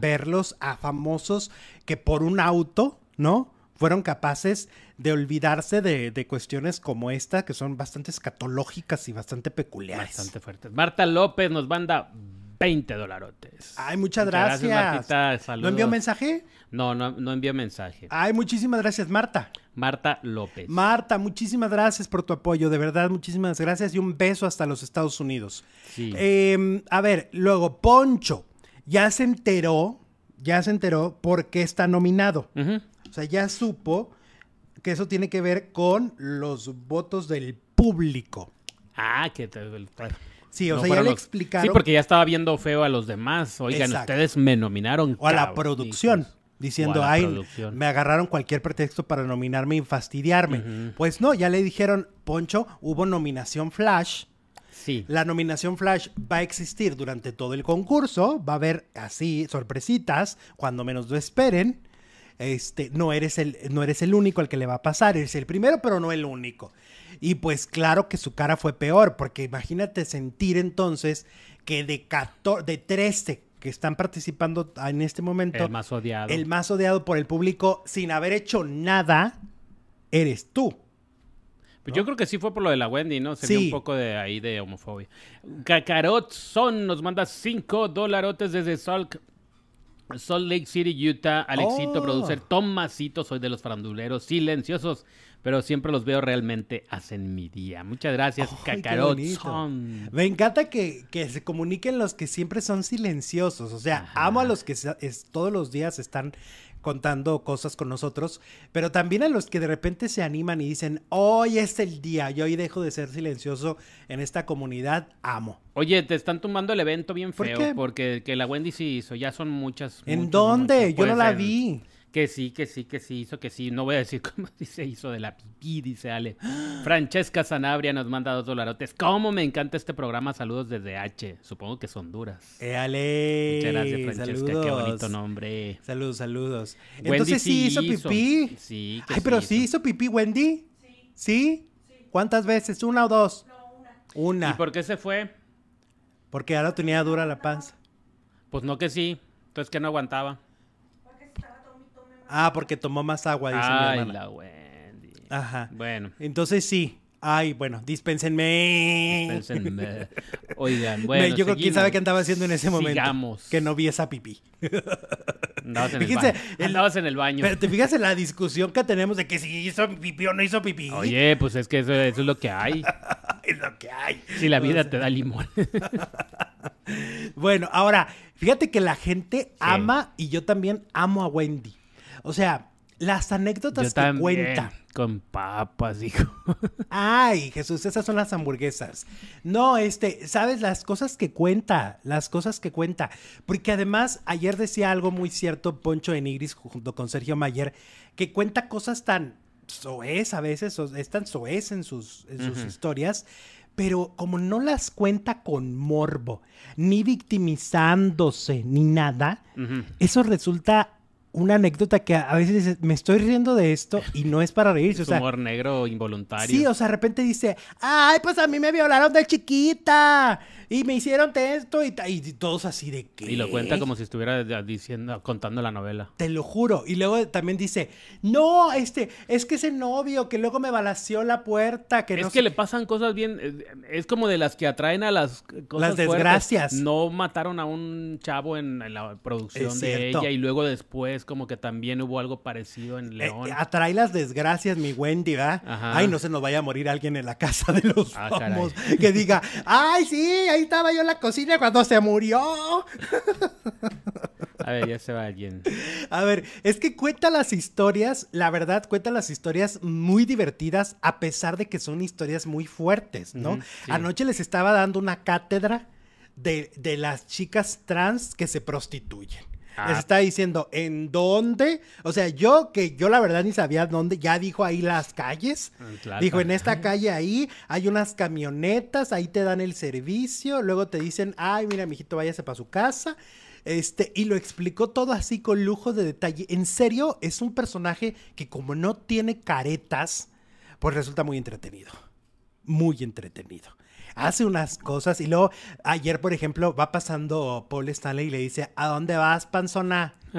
verlos a famosos que por un auto, ¿no? Fueron capaces de olvidarse de, de cuestiones como esta, que son bastante escatológicas y bastante peculiares. Bastante fuertes. Marta López nos manda 20 dolarotes. Ay, muchas Muchas gracias, gracias. Martita. ¿No Saludos. envió mensaje? No, no, no envió mensaje. Ay, muchísimas gracias, Marta. Marta López. Marta, muchísimas gracias por tu apoyo, de verdad, muchísimas gracias y un beso hasta los Estados Unidos. Sí. Eh, a ver, luego, Poncho, ya se enteró, ya se enteró por qué está nominado. O sea, ya supo que eso tiene que ver con los votos del público. Ah, que te... Sí, o no sea, ya le los- explicaron. Sí, porque ya estaba viendo feo a los demás. Oigan, Exacto. ustedes me nominaron. O a la producción. diciendo, ay, me agarraron cualquier pretexto para nominarme y fastidiarme. Pues no, ya le dijeron, Poncho, hubo nominación Flash. Sí. La nominación Flash va a existir durante todo el concurso, va a haber así sorpresitas, cuando menos lo esperen. Este, no eres el, no eres el único al que le va a pasar, eres el primero, pero no el único. Y pues claro que su cara fue peor, porque imagínate sentir entonces que de, de 13 que están participando en este momento. El más odiado. El más odiado por el público sin haber hecho nada, eres tú. Pues yo creo que sí fue por lo de la Wendy, ¿no? Se vio un poco de ahí de homofobia. Cacarot Son nos manda 5 dolarotes desde Salt, Salt Lake City, Utah. Alexito, oh. producer. Tomasito, soy de los faranduleros silenciosos pero siempre los veo realmente hacen mi día. Muchas gracias, Cacarot. Me encanta que, se comuniquen los que siempre son silenciosos. O sea, amo a los que todos los días están contando cosas con nosotros, pero también a los que de repente se animan y dicen, hoy es el día, yo hoy dejo de ser silencioso en esta comunidad, amo. Oye, te están tumbando el evento bien feo, porque que la Wendy sí hizo, ya son muchas. ¿En dónde? Yo no la vi. Que sí, que sí, que sí hizo, que sí. No voy a decir cómo se hizo de la pipí, dice Ale. Francesca Sanabria nos manda dos dolarotes. ¿Cómo me encanta este programa? Saludos desde H. Supongo que es Honduras. Eh, Ale. Muchas gracias, Francesca. Qué bonito nombre. Saludos, saludos. Entonces sí hizo pipí. Sí, que Ay, pero sí hizo pipí, Wendy. Sí. ¿Sí? ¿Cuántas veces? ¿Una o dos? No, una. Una. ¿Y por qué se fue? Porque ahora tenía dura la panza. Pues no que sí. Entonces que no aguantaba. Ah, porque tomó más agua, dice Ay, mi hermana. la Wendy. Ajá. Bueno. Entonces sí. Ay, bueno, dispénsenme. Dispénsenme. Oigan, bueno. Yo creo que quién sabe qué andaba haciendo en ese momento. Sigamos. Que no vi esa pipí. Andabas en, el baño. Andabas en el baño. Pero te fijas en la discusión que tenemos de que si hizo pipí o no hizo pipí. Oye, pues es que eso, es lo que hay. es lo que hay. Si la vida te da limón. bueno, ahora, fíjate que la gente ama y yo también amo a Wendy. O sea, las anécdotas que cuenta. Con papas, hijo. Ay, Jesús, esas son las hamburguesas. No, este, ¿sabes? Las cosas que cuenta, las cosas que cuenta. Porque además, ayer decía algo muy cierto Poncho Enigris junto con Sergio Mayer, que cuenta cosas tan soez a veces, es tan soez en sus, en sus historias, pero como no las cuenta con morbo, ni victimizándose, ni nada, eso resulta una anécdota que a veces dice, me estoy riendo de esto y no es para reírse. Es humor negro involuntario. Sí, o sea, de repente dice, ay, pues a mí me violaron de chiquita y me hicieron esto y, y todos así de que... Y lo cuenta como si estuviera diciendo, contando la novela. Te lo juro. Y luego también dice, no, este, es que ese novio que luego me balació la puerta, que Es que le pasan cosas bien, eh, es como de las que atraen a las cosas Las desgracias. No mataron a un chavo en, la producción de ella y luego después como que también hubo algo parecido en eh, León. atrae las desgracias, mi Wendy, ¿verdad? Ay, no se nos vaya a morir alguien en la casa de los ah, famosos que diga, ay, sí, ahí estaba yo en la cocina cuando se murió. A ver, ya se va alguien. A ver, es que cuenta las historias, la verdad, cuenta las historias muy divertidas, a pesar de que son historias muy fuertes, ¿no? Anoche les estaba dando una cátedra de, de las chicas trans que se prostituyen. Les ah. está diciendo, ¿en dónde? O sea, yo que yo la verdad ni sabía dónde, ya dijo ahí las calles. Dijo, en esta calle ahí hay unas camionetas, ahí te dan el servicio, luego te dicen, ay, mira, mijito, váyase para su casa. Este, y lo explicó todo así con lujo de detalle. En serio, es un personaje que como no tiene caretas, pues resulta muy entretenido. Muy entretenido hace unas cosas y luego ayer, por ejemplo, va pasando Paul Stanley y le dice, ¿a dónde vas, panzona?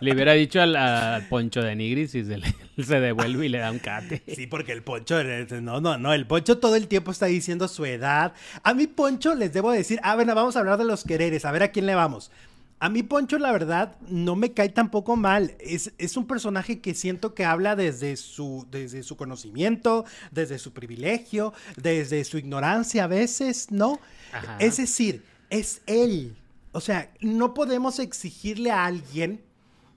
Le hubiera dicho al, Poncho de Nigris y se, se, devuelve y le da un cate. Sí, porque el Poncho, no, no, no, el Poncho todo el tiempo está diciendo su edad. A mi Poncho les debo decir, ah, bueno, vamos a hablar de los quereres, a ver a quién le vamos. A mí Poncho, la verdad, no me cae tampoco mal. Es, es, un personaje que siento que habla desde su, desde su conocimiento, desde su privilegio, desde su ignorancia a veces, ¿no? Es decir, es él. O sea, no podemos exigirle a alguien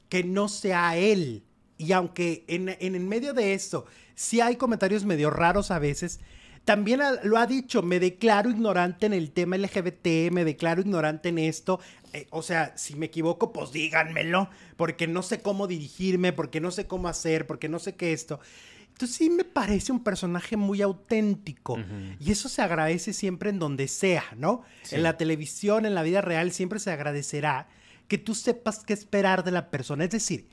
que no sea él. Y aunque en, en el medio de eso sí hay comentarios medio raros a veces, también lo ha dicho, me declaro ignorante en el tema LGBT, me declaro ignorante en esto. Eh, o sea, si me equivoco, pues díganmelo, porque no sé cómo dirigirme, porque no sé cómo hacer, porque no sé qué esto. Entonces sí me parece un personaje muy auténtico y eso se agradece siempre en donde sea, ¿no? En la televisión, en la vida real, siempre se agradecerá que tú sepas qué esperar de la persona. Es decir,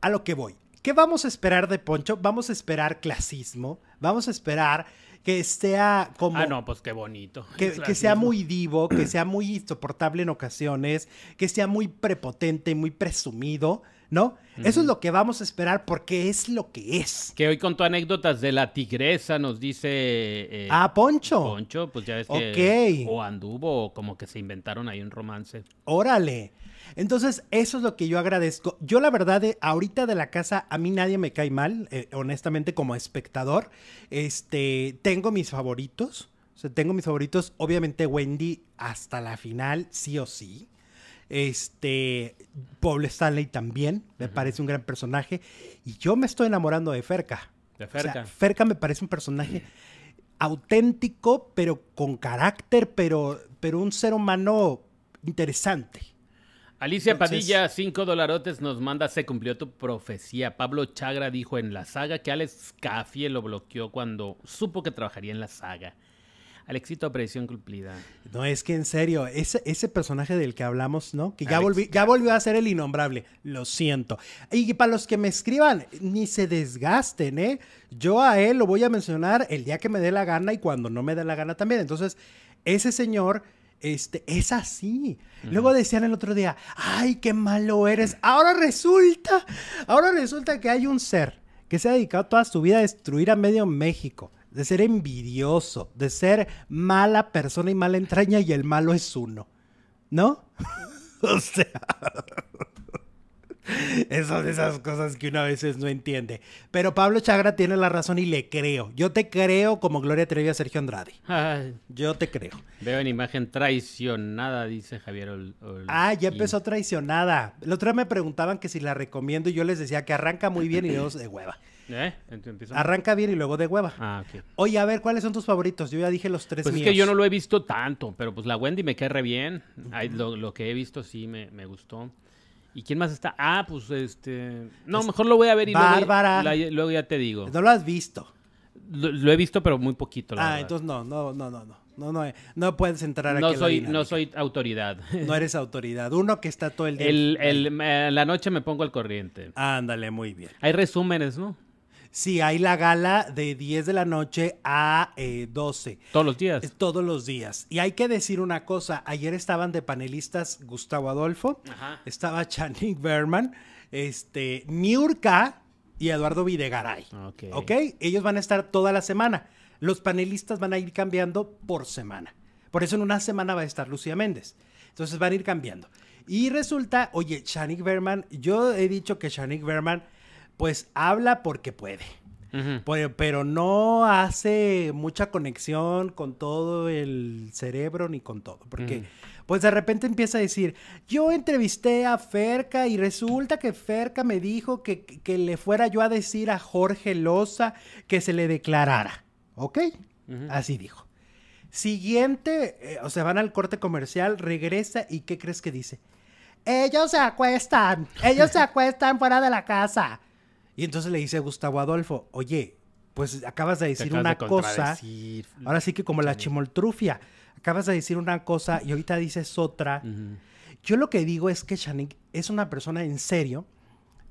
a lo que voy. ¿Qué vamos a esperar de Poncho? Vamos a esperar clasismo, vamos a esperar que sea como... Ah, no, pues qué bonito. Que, que, sea muy divo, que sea muy insoportable en ocasiones, que sea muy prepotente, muy presumido, ¿no? Eso es lo que vamos a esperar porque es lo que es. Que hoy contó anécdotas de la tigresa, nos dice... Eh, ah, Poncho. Poncho, pues ya ves que... O anduvo, o como que se inventaron ahí un romance. Órale. Entonces, eso es lo que yo agradezco. Yo, la verdad, de, ahorita de la casa, a mí nadie me cae mal, eh, honestamente, como espectador. Este, tengo mis favoritos. O sea, tengo mis favoritos. Obviamente, Wendy hasta la final, sí o sí. Este, Paul Stanley también, me parece un gran personaje. Y yo me estoy enamorando de Ferca. De Ferca. Ferca me parece un personaje auténtico, pero con carácter, pero, pero un ser humano interesante. Alicia Padilla, cinco dolarotes, nos manda, se cumplió tu profecía. Pablo Chagra dijo en la saga que Alex Caffie lo bloqueó cuando supo que trabajaría en la saga. Alexito, presión cumplida. No, es que en serio, ese, ese personaje del que hablamos, ¿no? Que ya, ya volvió a ser el innombrable. Lo siento. Y para los que me escriban, ni se desgasten, ¿eh? Yo a él lo voy a mencionar el día que me dé la gana y cuando no me dé la gana también. Entonces, ese señor este, es así. Luego decían el otro día, ay, qué malo eres. Ahora resulta, ahora resulta que hay un ser que se ha dedicado toda su vida a destruir a medio México de ser envidioso, de ser mala persona y mala entraña y el malo es uno. ¿No? o sea... Esas de esas cosas que uno a veces no entiende. Pero Pablo Chagra tiene la razón y le creo. Yo te creo como Gloria Trevi a Sergio Andrade. Yo te creo. Veo en imagen traicionada, dice Javier. ah, ya empezó traicionada. El otro día me preguntaban que si la recomiendo y yo les decía que arranca muy bien y luego de hueva. ¿Eh? Arranca bien y luego de hueva. Ah, ok. Oye, a ver, ¿cuáles son tus favoritos? Yo ya dije los tres pues es que yo no lo he visto tanto, pero pues la Wendy me cae re bien. lo, que he visto sí me, gustó. ¿Y quién más está? Ah, pues este... No, mejor lo voy a ver y Bárbara. Luego, ya te digo. No lo has visto. Lo, he visto, pero muy poquito. ah, entonces no, no, no, no, no. No, no, no puedes entrar aquí. No soy, no soy autoridad. No eres autoridad. Uno que está todo el día. El, eh, la noche me pongo al corriente. Ándale, muy bien. Hay resúmenes, ¿no? Sí, hay la gala de 10 de la noche a 12. Eh, todos los días. Todos los días. Y hay que decir una cosa, ayer estaban de panelistas Gustavo Adolfo, estaba Channing Berman, este, Niurka y Eduardo Videgaray. Okay. ok. Ellos van a estar toda la semana. Los panelistas van a ir cambiando por semana. Por eso en una semana va a estar Lucía Méndez. Entonces van a ir cambiando. Y resulta, oye, Channing Berman, yo he dicho que Channing Berman pues habla porque puede. pero, no hace mucha conexión con todo el cerebro ni con todo. Porque, pues de repente empieza a decir: Yo entrevisté a Ferca y resulta que Ferca me dijo que, le fuera yo a decir a Jorge Loza que se le declarara. ¿Ok? Así dijo. Siguiente, eh, o sea, van al corte comercial, regresa y ¿qué crees que dice? Ellos se acuestan, ellos se acuestan fuera de la casa. Y entonces le dice a Gustavo Adolfo, oye, pues acabas de decir una cosa. Ahora sí que como la chimoltrufia. Acabas de decir una cosa y ahorita dices otra. Yo lo que digo es que Shanik es una persona en serio.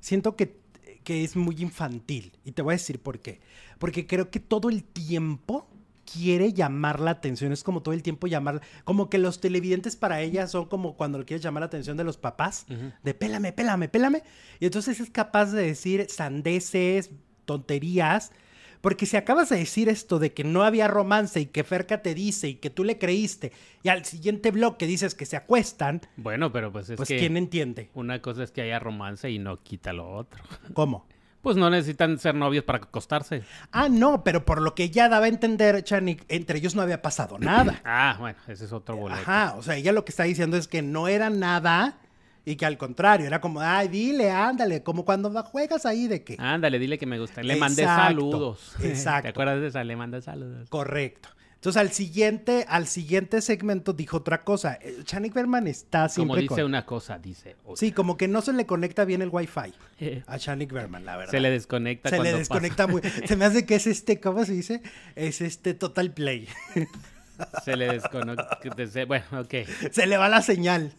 Siento que, que es muy infantil. Y te voy a decir por qué. Porque creo que todo el tiempo quiere llamar la atención, es como todo el tiempo llamar, como que los televidentes para ella son como cuando le quieres llamar la atención de los papás, de pélame, pélame, pélame, y entonces es capaz de decir sandeces, tonterías, porque si acabas de decir esto de que no había romance y que Ferca te dice y que tú le creíste, y al siguiente bloque dices que se acuestan. Bueno, pero pues es pues, ¿quién entiende? Una cosa es que haya romance y no quita lo otro. ¿Cómo? Pues no necesitan ser novios para acostarse. Ah, no, pero por lo que ya daba a entender, Chanik, entre ellos no había pasado nada. ah, bueno, ese es otro boleto. Ajá, o sea, ella lo que está diciendo es que no era nada y que al contrario, era como, ay, dile, ándale, como cuando juegas ahí de que. Ándale, dile que me gusta. Le mandé saludos. Exacto. ¿Te acuerdas de esa? Le mandé saludos. Correcto. Entonces al siguiente, al siguiente segmento dijo otra cosa. Eh, Chanik Berman está siempre Como dice una cosa, dice otra. Sí, como que no se le conecta bien el wifi a Chanik Berman, la verdad. Se le desconecta Se le desconecta muy... Se me hace que es este, ¿cómo se dice? Es este Total Play. Se le desconecta. Bueno, ok. Se le va la señal.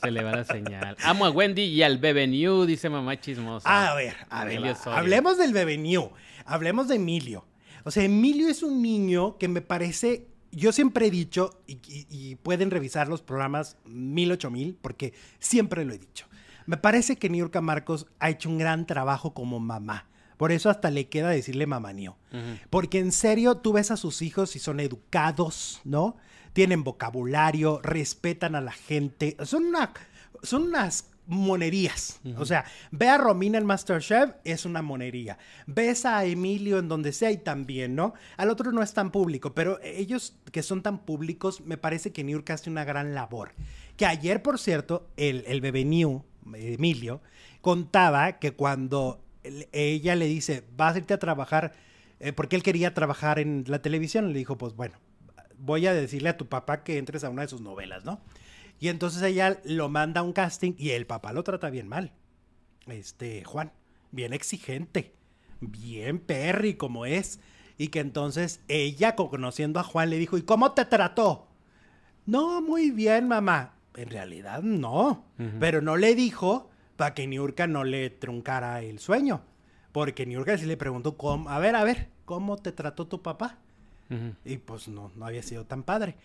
Se le va la señal. Amo a Wendy y al Bebe New, dice mamá chismosa. A ver, a ver. Hablemos del Bebe New. Hablemos de Emilio. O sea, Emilio es un niño que me parece, yo siempre he dicho, y, pueden revisar los programas mil, ocho mil, porque siempre lo he dicho. Me parece que Niurka Marcos ha hecho un gran trabajo como mamá. Por eso hasta le queda decirle mamanio. Porque en serio, tú ves a sus hijos y son educados, ¿no? Tienen vocabulario, respetan a la gente. Son, una, son unas monerías. O sea, ve a Romina en Masterchef, es una monería. Ves a Emilio en donde sea y también, ¿no? Al otro no es tan público, pero ellos que son tan públicos, me parece que New hace una gran labor. Que ayer, por cierto, el, el bebé New, Emilio, contaba que cuando ella le dice, vas a irte a trabajar, eh, porque él quería trabajar en la televisión, le dijo, pues bueno, voy a decirle a tu papá que entres a una de sus novelas, ¿no? Y entonces ella lo manda a un casting y el papá lo trata bien mal. Este, Juan, bien exigente, bien perry como es. Y que entonces ella, conociendo a Juan, le dijo, ¿y cómo te trató? No, muy bien, mamá. En realidad no. Pero no le dijo para que Niurka no le truncara el sueño. Porque Niurka sí le preguntó, ¿cómo? a ver, a ver, ¿cómo te trató tu papá? Y pues no, no había sido tan padre.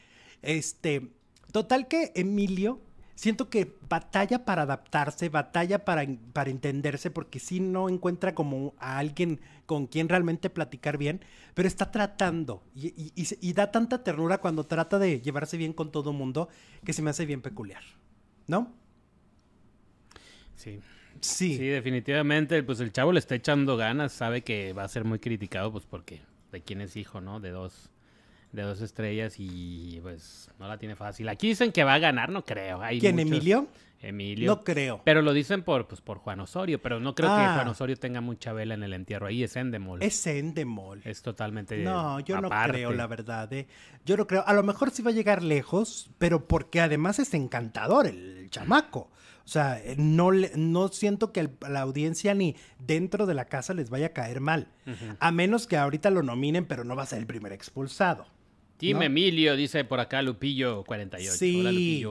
Este, Total que Emilio, siento que batalla para adaptarse, batalla para, para entenderse, porque si no encuentra como a alguien con quien realmente platicar bien, pero está tratando y, da tanta ternura cuando trata de llevarse bien con todo mundo que se me hace bien peculiar, ¿no? Sí. Sí. Sí, definitivamente, pues el chavo le está echando ganas, sabe que va a ser muy criticado, pues porque de quién es hijo, ¿no? De dos de dos estrellas y pues no la tiene fácil. Aquí dicen que va a ganar, no creo. ¿Quién, Emilio? Emilio. No creo. Pero lo dicen por, pues, por Juan Osorio, pero no creo que ah. Juan Osorio tenga mucha vela en el entierro. Ahí es Endemol. Es Endemol. Es totalmente No, yo no creo, la verdad. ¿eh? Yo no creo. A lo mejor sí va a llegar lejos, pero porque además es encantador el chamaco. O sea, no, no siento que la audiencia ni dentro de la casa les vaya a caer mal. A menos que ahorita lo nominen, pero no va a ser el primer expulsado. Emilio, dice por acá Lupillo 48. Sí.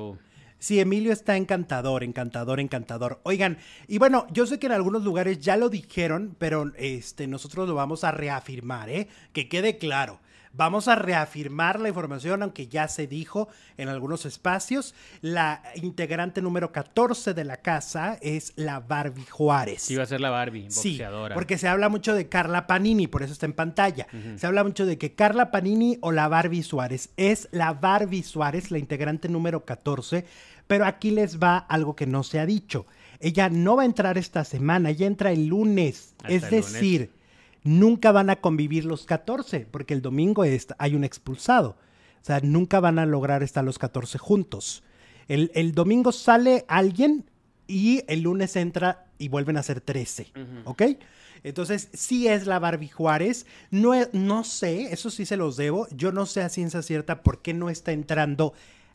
Sí, Emilio está encantador, encantador, encantador. Oigan, y bueno, yo sé que en algunos lugares ya lo dijeron, pero este, nosotros lo vamos a reafirmar, ¿eh? Que quede claro. Vamos a reafirmar la información, aunque ya se dijo en algunos espacios. La integrante número 14 de la casa es la Barbie Juárez. Sí, va a ser la Barbie, boxeadora. Sí, porque se habla mucho de Carla Panini, por eso está en pantalla. Se habla mucho de que Carla Panini o la Barbie Suárez. Es la Barbie Suárez, la integrante número 14, pero aquí les va algo que no se ha dicho. Ella no va a entrar esta semana, ella entra el lunes. es decir, nunca van a convivir los 14, porque el domingo hay un expulsado. O sea, nunca van a lograr estar los 14 juntos. El, domingo sale alguien y el lunes entra y vuelven a ser 13. ¿Ok? Entonces, sí es la Barbie Juárez. No, no sé, eso sí se los debo. Yo no sé a ciencia cierta por qué no está entrando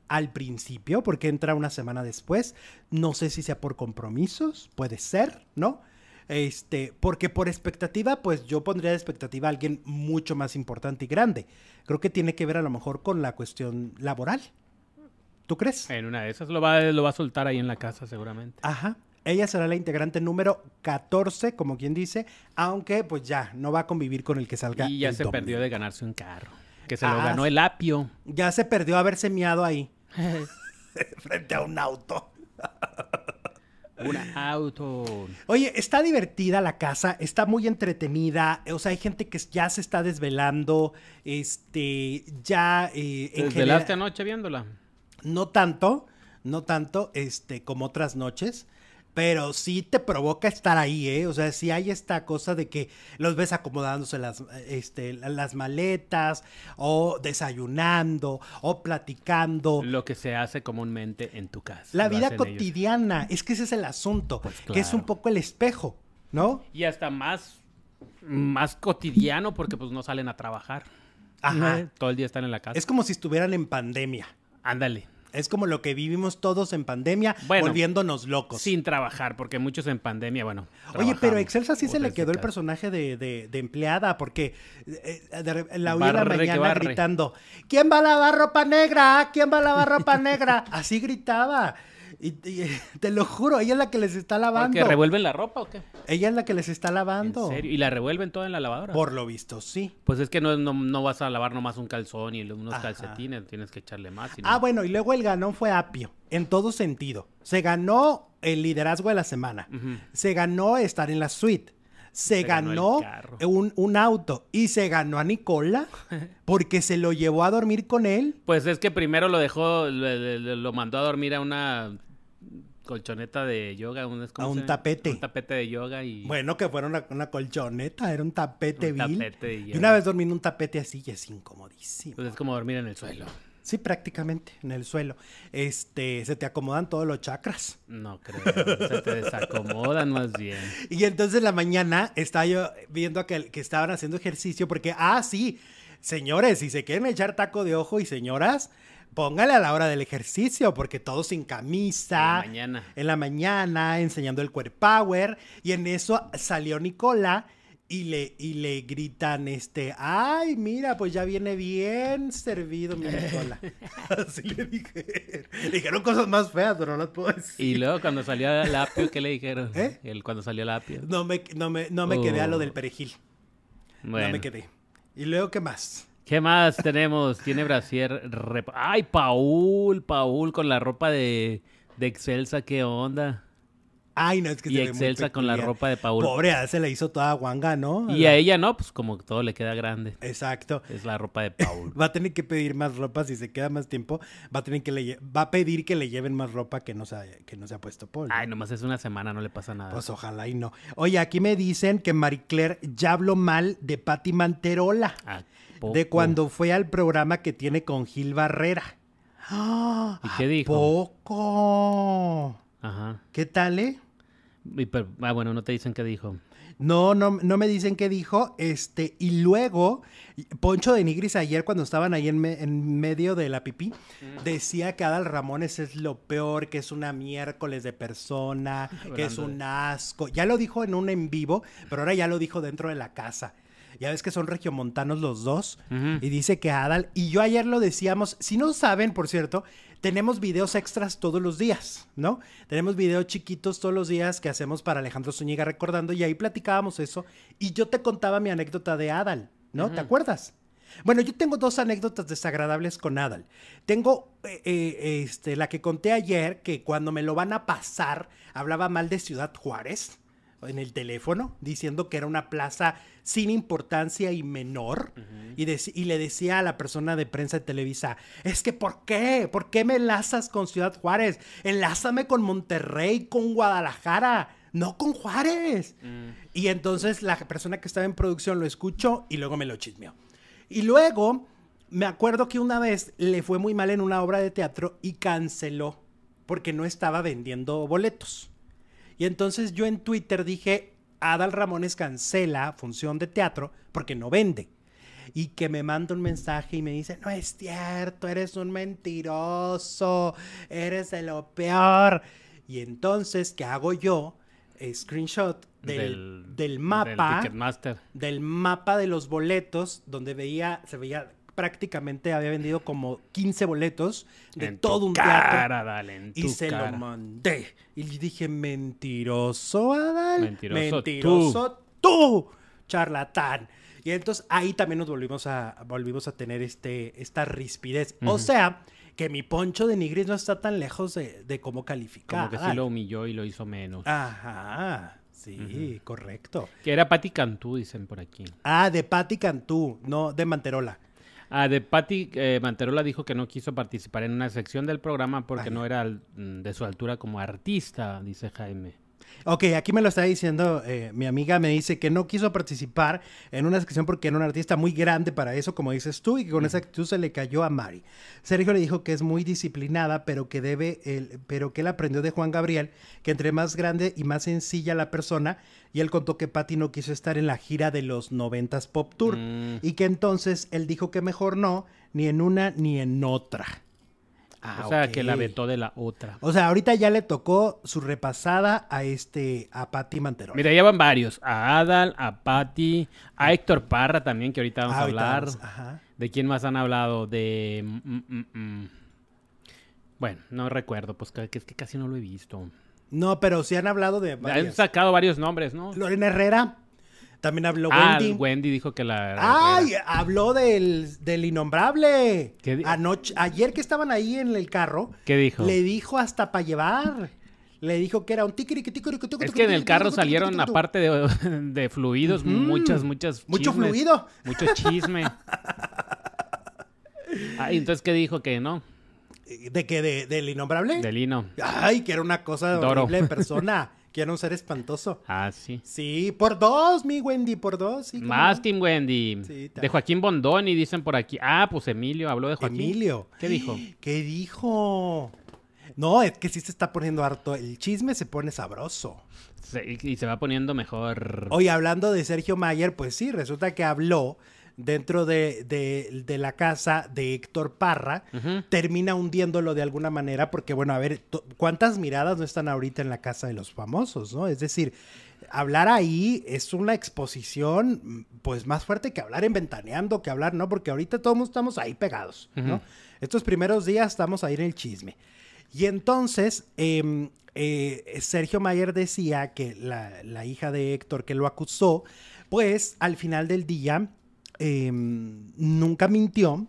al principio, porque entra una semana después. No sé si sea por compromisos, puede ser, ¿no? Este, porque por expectativa, pues yo pondría de expectativa a alguien mucho más importante y grande. Creo que tiene que ver a lo mejor con la cuestión laboral. ¿Tú crees? En una de esas lo va, lo va a soltar ahí en la casa seguramente. Ajá. Ella será la integrante número 14, como quien dice, aunque pues ya no va a convivir con el que salga. Y ya se perdió de ganarse un carro. Que se lo ah, ganó el apio. Ya se perdió haberse miado ahí. frente a un auto. Un auto. Oye, está divertida la casa, está muy entretenida. O sea, hay gente que ya se está desvelando. Este, ya. Eh, ¿Te desvelaste anoche viéndola? No tanto, no tanto, este, como otras noches pero sí te provoca estar ahí, ¿eh? O sea, sí hay esta cosa de que los ves acomodándose las, este, las maletas, o desayunando, o platicando. Lo que se hace comúnmente en tu casa. La vida cotidiana, es que ese es el asunto, pues que es un poco el espejo, ¿no? Y hasta más, más cotidiano porque pues no salen a trabajar. Ajá. Todo el día están en la casa. Es como si estuvieran en pandemia. Ándale. Es como lo que vivimos todos en pandemia, volviéndonos locos. Sin trabajar, porque muchos en pandemia, bueno. Oye, pero Excelsa sí se le quedó el personaje de, empleada, porque eh, la oí la mañana gritando: ¿Quién va a lavar ropa negra? ¿Quién va a lavar ropa negra? Así gritaba. Y, te lo juro, ella es la que les está lavando. ¿Que revuelven la ropa o qué? Ella es la que les está lavando. ¿En serio? ¿Y la revuelven toda en la lavadora? Por lo visto, sí. Pues es que no, no, vas a lavar nomás un calzón y unos calcetines, tienes que echarle más. Ah, bueno, y luego el ganón fue apio, en todo sentido. Se ganó el liderazgo de la semana. Se ganó estar en la suite. Se, ganó, un, un, auto y se ganó a Nicola porque se lo llevó a dormir con él. Pues es que primero lo dejó, lo mandó a dormir a una colchoneta de yoga. Un, a un tapete. Un tapete de yoga y... Bueno, que fuera una, colchoneta, era un tapete un Tapete y una vez dormí en un tapete así y es incomodísimo. Pues es como dormir en el suelo. Sí, prácticamente, en el suelo. Este, se te acomodan todos los chakras. No creo, se te desacomodan más bien. Y entonces en la mañana estaba yo viendo que, que estaban haciendo ejercicio porque, ah, sí, señores, si se quieren echar taco de ojo y señoras, póngale a la hora del ejercicio, porque todos sin camisa. En la mañana. En la mañana, enseñando el core power. Y en eso salió Nicola y le, y le gritan, este, ay, mira, pues ya viene bien servido mi Nicola. Así le dijeron. dijeron cosas más feas, pero no las puedo decir. Y luego cuando salió el apio, ¿qué le dijeron? ¿Eh? El, cuando salió el apio. No me, no me, no me quedé a lo del oh. perejil. Bueno. No me quedé. ¿Y luego qué más? ¿Qué más tenemos? Tiene brasier. Ay, Paul, Paul con la ropa de, de Excelsa, ¿qué onda? Ay, no, es que y Excelsa con la ropa de Paul. Pobre, a se le hizo toda guanga, ¿no? Y a ella no, pues como todo le queda grande. Exacto. Es la ropa de Paul. va a tener que pedir más ropa si se queda más tiempo. Va a tener que le va a pedir que le lleven más ropa que no se ha, que no se ha puesto Paul. Ay, nomás es una semana, no le pasa nada. Pues ojalá y no. Oye, aquí me dicen que Marie Claire ya habló mal de Patti Manterola. Ah de cuando fue al programa que tiene con Gil Barrera. ¿Y qué dijo? Poco. Ajá. ¿Qué tal, eh? ah, bueno, no te dicen qué dijo. No, no, no me dicen qué dijo. Este, y luego, Poncho de Nigris ayer, cuando estaban ahí en, en medio de la pipí, decía que Adal Ramones es lo peor, que es una miércoles de persona, que es un asco. Ya lo dijo en un en vivo, pero ahora ya lo dijo dentro de la casa. Ya ves que son regiomontanos los dos. Y dice que Adal. Y yo ayer lo decíamos. Si no saben, por cierto, tenemos videos extras todos los días, ¿no? Tenemos videos chiquitos todos los días que hacemos para Alejandro Zúñiga recordando. Y ahí platicábamos eso. Y yo te contaba mi anécdota de Adal, ¿no? ¿Te acuerdas? Bueno, yo tengo dos anécdotas desagradables con Adal. Tengo eh, eh, este, la que conté ayer, que cuando me lo van a pasar, hablaba mal de Ciudad Juárez en el teléfono, diciendo que era una plaza sin importancia y menor. y, y, le decía a la persona de prensa de Televisa, es que ¿por qué? ¿Por qué me enlazas con Ciudad Juárez? Enlázame con Monterrey, con Guadalajara, no con Juárez. Mm. Y entonces la persona que estaba en producción lo escuchó y luego me lo chismeó. Y luego me acuerdo que una vez le fue muy mal en una obra de teatro y canceló porque no estaba vendiendo boletos. Y entonces yo en Twitter dije, Adal Ramones cancela función de teatro porque no vende. Y que me manda un mensaje y me dice, no es cierto, eres un mentiroso, eres de lo peor. Y entonces, ¿qué hago yo? screenshot del, del, mapa del mapa de los boletos donde veía se veía prácticamente había vendido como 15 boletos de todo un teatro. y se lo mandé. Y dije, mentiroso, Adal. Mentiroso, tú. charlatán. Y entonces ahí también nos volvimos a, volvimos a tener este, esta rispidez. O sea, que mi poncho de Nigris no está tan lejos de, cómo calificar. Como que sí lo humilló y lo hizo menos. Ajá. Sí, correcto. Que era Patti Cantú, dicen por aquí. Ah, de Patti Cantú, no de Manterola. Ah, de Patti eh, Manterola dijo que no quiso participar en una sección del programa porque no era mm, de su altura como artista, dice Jaime. Ok, aquí me lo está diciendo eh, mi amiga, me dice que no quiso participar en una sección porque era un artista muy grande para eso, como dices tú, y que con esa actitud se le cayó a Mari. Sergio le dijo que es muy disciplinada, pero que debe, el, pero que él aprendió de Juan Gabriel, que entre más grande y más sencilla la persona, y él contó que Patty no quiso estar en la gira de los noventas Pop Tour, Mm. y que entonces él dijo que mejor no, ni en una ni en otra. Ah, o sea, que la vetó de la otra. O sea, ahorita ya le tocó su repasada a este, a Patti Manterola. Mira, ya van varios. A Adal, a Patty, a Héctor Parra también, que ahorita vamos Ah, a ahorita hablar. vamos, ajá. ¿De quién más han hablado? De... mm, mm, mm. Bueno, no recuerdo, pues que, que es que casi no lo he visto. No, pero sí han hablado de Han varias. sacado varios nombres, ¿no? Lorena Herrera, también habló ah, Wendy. Wendy dijo que la... ¡Ay! Habló del, del innombrable. ¿Qué Anoche, ayer que estaban ahí en el carro, ¿Qué dijo? le dijo hasta para llevar. Le dijo que era un tiquiriqui, tiquiriqui, Es que en el carro salieron, aparte de, de fluidos, muchas, muchas Mucho fluido. Mucho chisme. Ah, ¿y entonces, ¿qué dijo que no? ¿De qué? ¿De, ¿Del innombrable? De Lino. Ay, que era una cosa Doro. horrible persona. que era un ser espantoso. Ah, sí. Sí, por dos, mi Wendy, por dos. Sí, Más. Team Wendy. Sí, de Joaquín Bondoni, dicen por aquí. Ah, pues Emilio habló de Joaquín. Emilio. ¿Qué dijo? ¿Qué dijo? No, es que sí se está poniendo harto. El chisme se pone sabroso. Se- y se va poniendo mejor. Oye, hablando de Sergio Mayer, pues sí, resulta que habló dentro de, de- de la casa de Héctor Parra, termina hundiéndolo de alguna manera, porque bueno, a ver, ¿cuántas miradas no están ahorita en la casa de los famosos, no? Es decir, hablar ahí es una exposición, mm, pues más fuerte que hablar en Ventaneando, que hablar, ¿no? Porque ahorita todos estamos ahí pegados, ¿no? Estos primeros días estamos ahí en el chisme. Y entonces, em, eh, Sergio Mayer decía que la, la hija de Héctor que lo acusó, pues al final del día em, nunca mintió,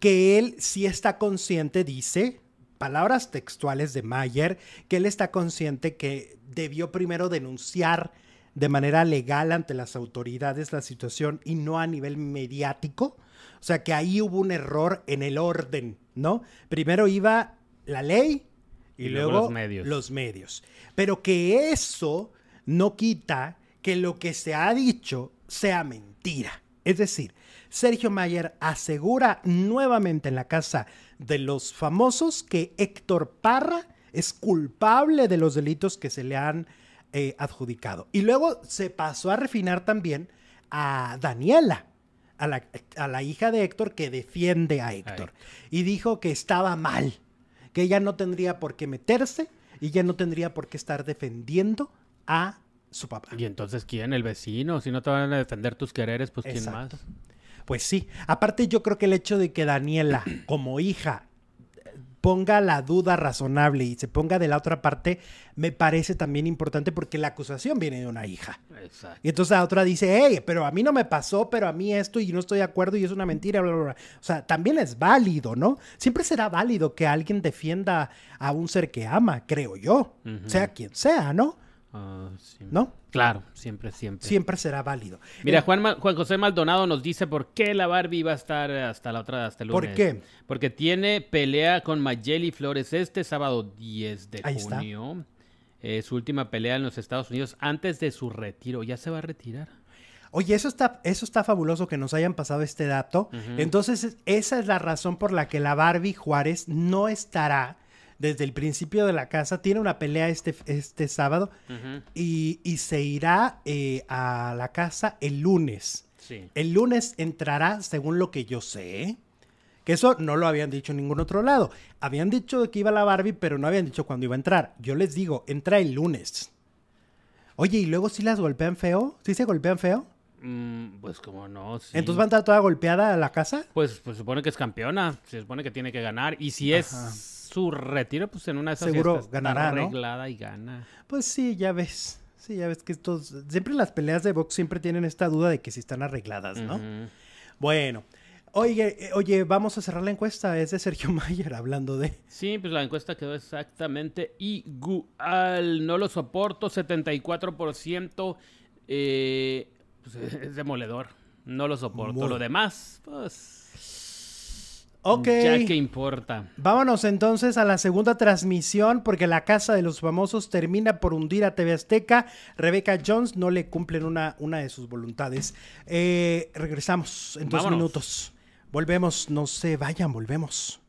que él sí está consciente, dice, palabras textuales de Mayer, que él está consciente que debió primero denunciar de manera legal ante las autoridades la situación y no a nivel mediático. O sea que ahí hubo un error en el orden, ¿no? Primero iba la ley y, Y luego, luego los medios. los medios. Pero que eso no quita que lo que se ha dicho sea mentira. Es decir, Sergio Mayer asegura nuevamente en la casa de los famosos que Héctor Parra es culpable de los delitos que se le han eh, adjudicado. Y luego se pasó a refinar también a Daniela, a la, a la hija de Héctor que defiende a Héctor. Y dijo que estaba mal, que ella no tendría por qué meterse y ella no tendría por qué estar defendiendo a su papá. Y entonces, ¿quién? El vecino. Si no te van a defender tus quereres, pues ¿quién Exacto. más? Pues sí. Aparte, yo creo que el hecho de que Daniela, como hija, ponga la duda razonable y se ponga de la otra parte, me parece también importante porque la acusación viene de una hija. Exacto. Y entonces la otra dice, hey, pero a mí no me pasó, pero a mí esto y no estoy de acuerdo y es una mentira, bla, bla, bla. O sea, también es válido, ¿no? Siempre será válido que alguien defienda a un ser que ama, creo yo. Sea quien sea, ¿no? Ah, sí. ¿No? Claro, siempre, siempre. Siempre será válido. Mira, Eh, Juan, José Maldonado nos dice por qué la Barbie va a estar hasta la otra, hasta el lunes. ¿Por qué? Porque tiene pelea con Mayeli Flores este sábado 10 de Ahí junio. Eh, su última pelea en los Estados Unidos antes de su retiro. Ya se va a retirar. Oye, eso está, eso está fabuloso que nos hayan pasado este dato. Entonces, es- esa es la razón por la que la Barbie Juárez no estará desde el principio de la casa. Tiene una pelea este, este sábado y, y se irá eh, a la casa el lunes. Sí. El lunes entrará, según lo que yo sé, que eso no lo habían dicho en ningún otro lado. Habían dicho que iba la Barbie, pero no habían dicho cuándo iba a entrar. Yo les digo, entra el lunes. Oye, ¿y luego sí las golpean feo? ¿Sí se golpean feo? Mm, pues como no. sí. ¿Entonces va a entrar toda golpeada a la casa? Pues, pues supone que es campeona. Se supone que tiene que ganar. Y si es Ajá. Su retiro, pues en una de esas Seguro ganará, ¿no? arreglada y gana. Pues sí, ya ves. Sí, ya ves que estos... Siempre las peleas de box siempre tienen esta duda de que si están arregladas, ¿no? Bueno. Oye, eh, oye, vamos a cerrar la encuesta. Es de Sergio Mayer hablando de... Sí, pues la encuesta quedó exactamente igual. No lo soporto, 74%. Eh, pues es demoledor. No lo soporto. Muy. Lo demás, pues... Ok. Ya que importa. Vámonos entonces a la segunda transmisión porque la Casa de los Famosos termina por hundir a TV Azteca. Rebecca Jones no le cumplen una, una de sus voluntades. Eh, regresamos en dos minutos. Volvemos, no se vayan, volvemos.